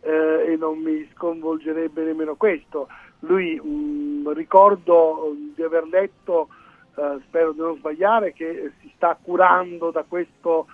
eh, e non mi sconvolgerebbe nemmeno questo. Lui mh, ricordo mh, di aver letto, eh, spero di non sbagliare, che eh, si sta curando da questa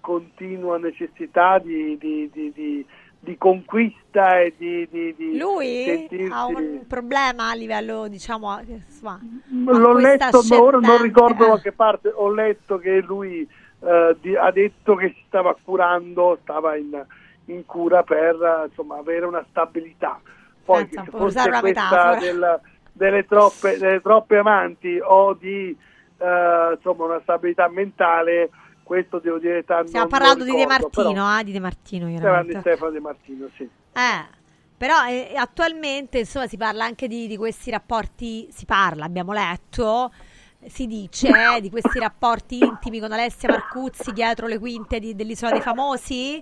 continua necessità di, di- di- di- di conquista e di, di, di
Lui
sentirsi-
ha un problema a livello, diciamo, insomma,
L'ho letto, ma ora non ricordo
eh.
da che parte, ho letto che lui eh, di- ha detto che si stava curando, stava in, in cura per insomma, avere una stabilità. Poi
Pensa,
che
una
questa del- delle, troppe, delle troppe amanti o di eh, insomma, una stabilità mentale, questo devo dire tanto.
Stiamo parlando di De
ricordo,
Martino,
però-
eh, di De Martino, chiaramente.
Stefano De Martino, sì.
Eh, però eh, attualmente insomma si parla anche di, di questi rapporti, si parla, abbiamo letto, si dice eh, di questi rapporti intimi con Alessia Marcuzzi dietro le quinte di- dell'Isola dei Famosi.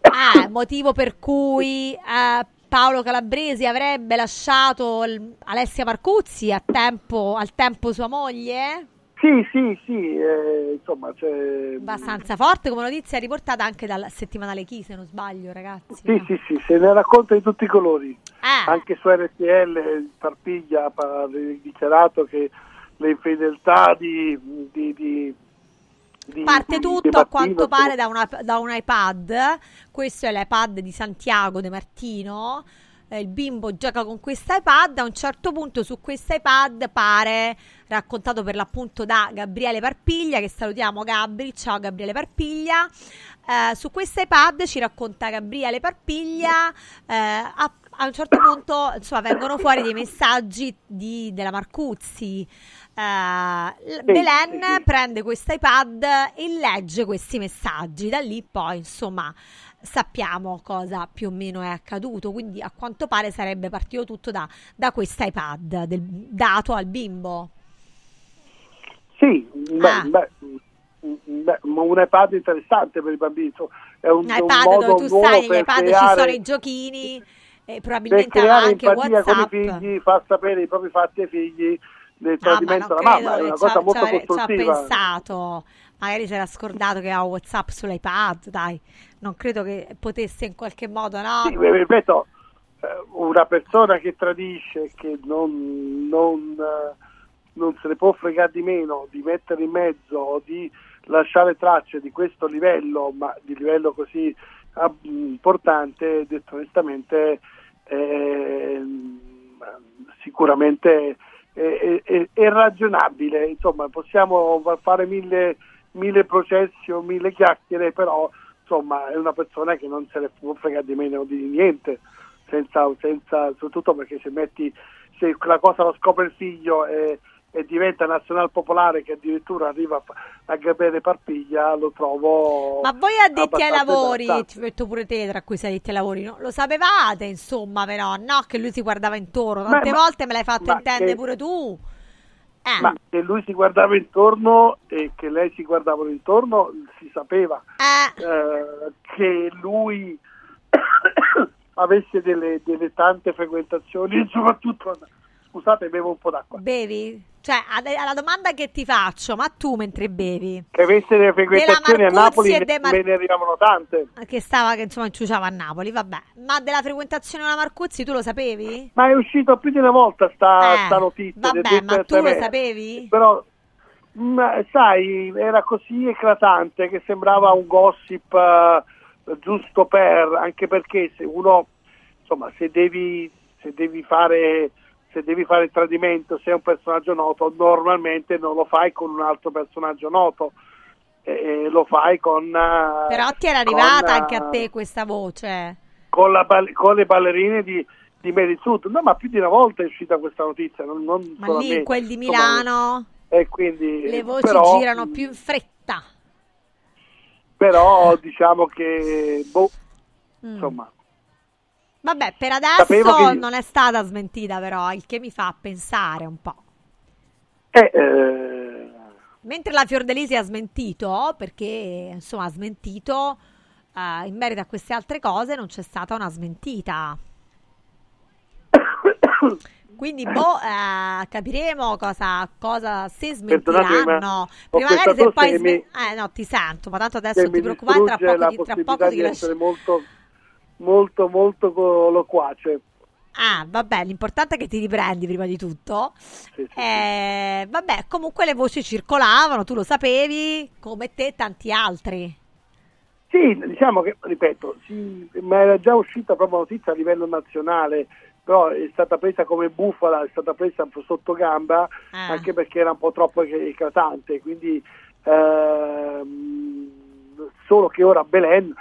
Eh, motivo per cui eh, Paolo Calabresi avrebbe lasciato il- Alessia Marcuzzi tempo, al tempo sua moglie?
Sì, sì, sì, eh, insomma, c'è...
Abbastanza forte come notizia riportata anche dal settimanale Chi, se non sbaglio, ragazzi.
Sì, sì, sì, se ne racconta di tutti i colori.
Eh.
Anche su RTL Parpiglia ha dichiarato che le infedeltà di... di, di, di-
Parte tutto a quanto pare da, una- da un iPad. Questo è l'iPad di Santiago De Martino. Eh, il bimbo gioca con questo iPad. A un certo punto su questo iPad pare raccontato per l'appunto da Gabriele Parpiglia. Che salutiamo, Gabri. Ciao, Gabriele Parpiglia. Eh, su questo iPad ci racconta Gabriele Parpiglia. eh, a, a un certo punto insomma, vengono fuori dei messaggi di- della Marcuzzi. Eh, l- Belen prende questo iPad e legge questi messaggi. Da lì poi, insomma, sappiamo cosa più o meno è accaduto. Quindi, a quanto pare, sarebbe partito tutto da, da questo iPad del- dato al bimbo.
Sì, beh,
Ah.
beh, beh, un iPad interessante per i bambini. insomma, È un,
Un
un
iPad
modo
dove tu sai, negli
per
iPad ci
creare-
sono i giochini e
per
probabilmente
creare
anche
empatia con i
WhatsApp.
figli, far sapere i propri fatti ai figli del tradimento della mamma, è una
ci ha-
cosa molto
ci ha- ci ha
costruttiva.
pensato. Magari si era scordato che ha WhatsApp sull'iPad, dai. Non credo che potesse in qualche modo, no?
Sì, ripeto, eh, una persona che tradisce, che non, non, eh, non se ne può fregare di meno di mettere in mezzo o di lasciare tracce di questo livello, ma di livello così ah, importante, detto onestamente, eh, sicuramente è, è, è, ragionabile, insomma possiamo fare mille, mille processi o mille chiacchiere, però insomma è una persona che non se ne può fregare di meno di niente, senza, senza, soprattutto perché se metti se la cosa lo scopre il figlio e, e diventa nazional popolare che addirittura arriva a Gabriele Parpiglia lo trovo
ma voi addetti ai lavori? ti metto pure te tra cui sei addetti ai lavori no? lo sapevate insomma però no che lui si guardava intorno. Tante ma, volte me l'hai fatto intendere che, pure tu
eh. ma che lui si guardava intorno e che lei si guardava intorno si sapeva
eh.
Eh, che lui avesse delle, delle tante frequentazioni soprattutto scusate bevo un po' d'acqua
bevi? Cioè, alla domanda che ti faccio, ma tu mentre bevi?
Che avesse delle frequentazioni a Napoli ne, Mar- ne arrivavano tante.
Che stava, che insomma inciuciava a Napoli, vabbè. Ma della frequentazione della Marcuzzi tu lo sapevi?
Ma è uscito più di una volta sta, eh, sta notizia.
Vabbè, ma tu lo sapevi?
Però, ma, sai, era così eclatante che sembrava un gossip uh, giusto per, anche perché se uno, insomma, se devi, se devi fare se devi fare il tradimento, se è un personaggio noto, normalmente non lo fai con un altro personaggio noto, eh, lo fai con... Uh,
Però ti era arrivata con, anche a te questa voce.
Con, la, con le ballerine di, di Mary Sud. No, ma più di una volta è uscita questa notizia. Non, non
ma lì in quel di Milano
e quindi,
le voci
però,
girano più in fretta.
Però diciamo che, boh, mm. insomma,
Vabbè, per adesso che... non è stata smentita, però, il che mi fa pensare un po'.
Eh, eh...
Mentre la Fiordelisi ha smentito, perché insomma ha smentito eh, in merito a queste altre cose, non c'è stata una smentita. Quindi, boh, eh, capiremo cosa, cosa se smentiranno. Prima magari se poi. Sm- mi... Eh, no, ti sento, ma tanto adesso ti preoccupare, tra poco, tra poco ti
lascio. molto molto molto loquace.
Ah, vabbè, l'importante è che ti riprendi prima di tutto. Sì, sì, eh, sì. Vabbè, comunque le voci circolavano, tu lo sapevi, come te e tanti altri.
Sì, diciamo che, ripeto, sì, ma era già uscita proprio notizia a livello nazionale, però è stata presa come bufala, è stata presa sotto gamba, ah. anche perché era un po' troppo eclatante, quindi ehm, solo che ora Belen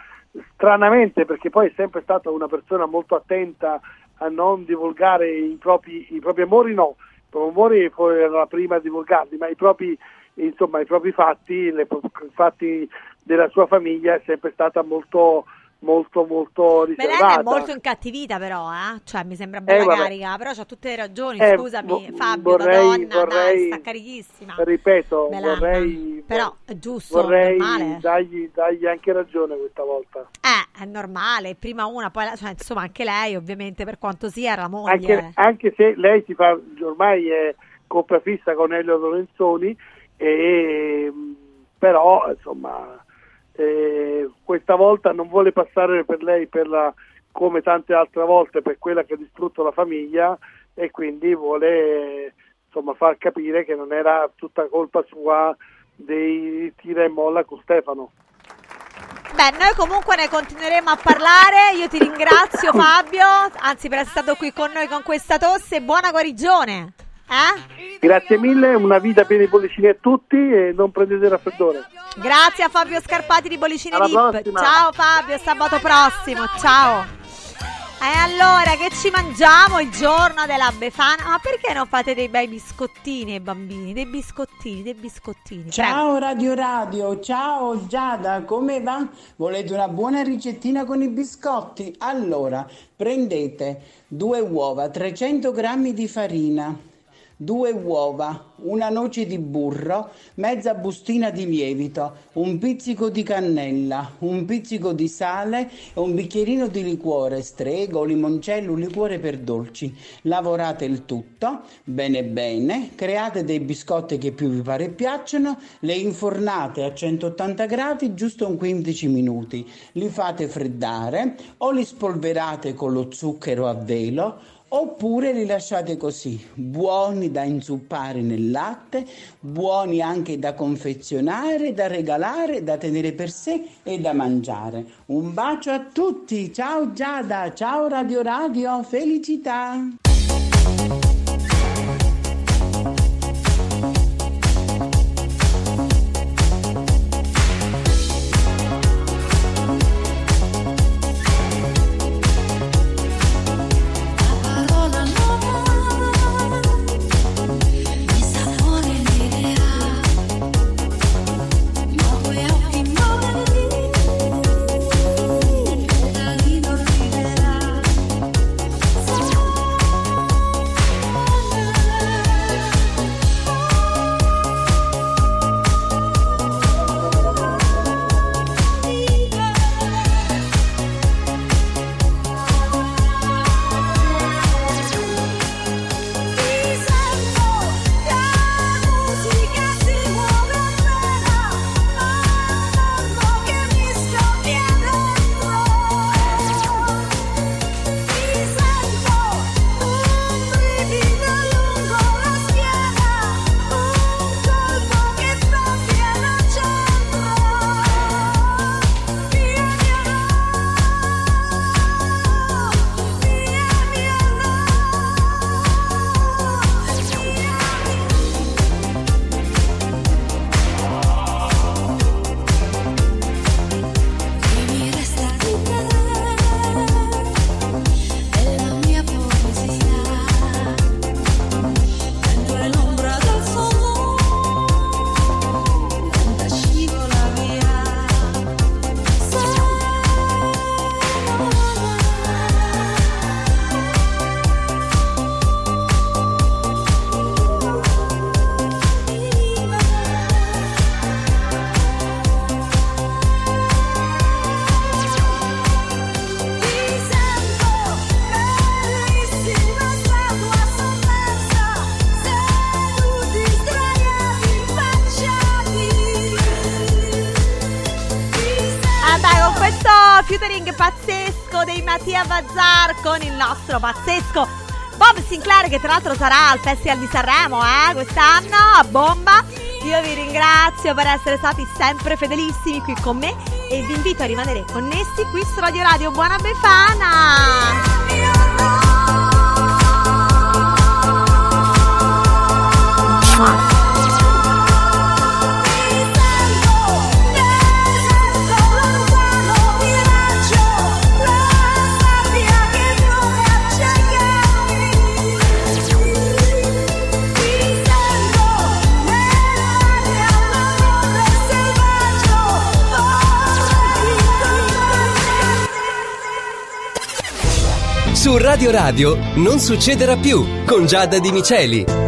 stranamente perché poi è sempre stata una persona molto attenta a non divulgare i propri, i propri amori, no, i propri amori era la prima a divulgarli, ma i propri, insomma, i propri fatti, i fatti della sua famiglia è sempre stata molto molto molto riservata.
Belen è molto incattivita però, eh? cioè mi sembra bella eh, carica, però c'ha tutte le ragioni, eh, scusami vo- Fabio,
vorrei,
Madonna,
vorrei,
dai, sta carichissima.
Ripeto, Belanda. vorrei
però è giusto,
vorrei
normale.
Dargli, dargli, anche ragione questa volta.
Eh, è normale, prima una, poi cioè, insomma anche lei ovviamente per quanto sia era la moglie.
Anche, anche se lei si fa ormai è coppia fissa con Elio Lorenzoni e però insomma eh, questa volta non vuole passare per lei per la, come tante altre volte per quella che ha distrutto la famiglia e quindi vuole insomma, far capire che non era tutta colpa sua dei tira e molla con Stefano.
Beh, noi comunque ne continueremo a parlare. Io ti ringrazio Fabio, anzi per essere stato qui con noi con questa tosse. Buona guarigione. Eh?
Grazie mille, una vita piena di bollicini a tutti e non prendete raffreddore.
Grazie a Fabio Scarpati di Bollicine
Alla
Dip.
Prossima.
Ciao Fabio, sabato prossimo. Ciao. E allora, che ci mangiamo il giorno della Befana? Ma perché non fate dei bei biscottini ai bambini? Dei biscottini, dei biscottini.
Ciao Prego. Radio Radio, ciao Giada, come va? Volete una buona ricettina con i biscotti? Allora, prendete due uova, 300 grammi di farina, due uova, una noce di burro, mezza bustina di lievito, un pizzico di cannella, un pizzico di sale e un bicchierino di liquore, strego, limoncello, liquore per dolci. Lavorate il tutto bene bene, create dei biscotti che più vi pare e piacciono, le infornate a 180 gradi giusto un 15 minuti, li fate freddare o li spolverate con lo zucchero a velo
oppure li lasciate così, buoni da inzuppare nel latte, buoni anche da confezionare, da regalare, da tenere per sé e da mangiare. Un bacio a tutti, ciao Giada, ciao Radio Radio, felicità!
Con il nostro pazzesco Bob Sinclair che tra l'altro sarà al Festival di Sanremo, eh, quest'anno a bomba. Io vi ringrazio per essere stati sempre fedelissimi qui con me e vi invito a rimanere connessi qui su Radio Radio. Buona Befana!
Su Radio Radio non succederà più con Giada Di Miceli.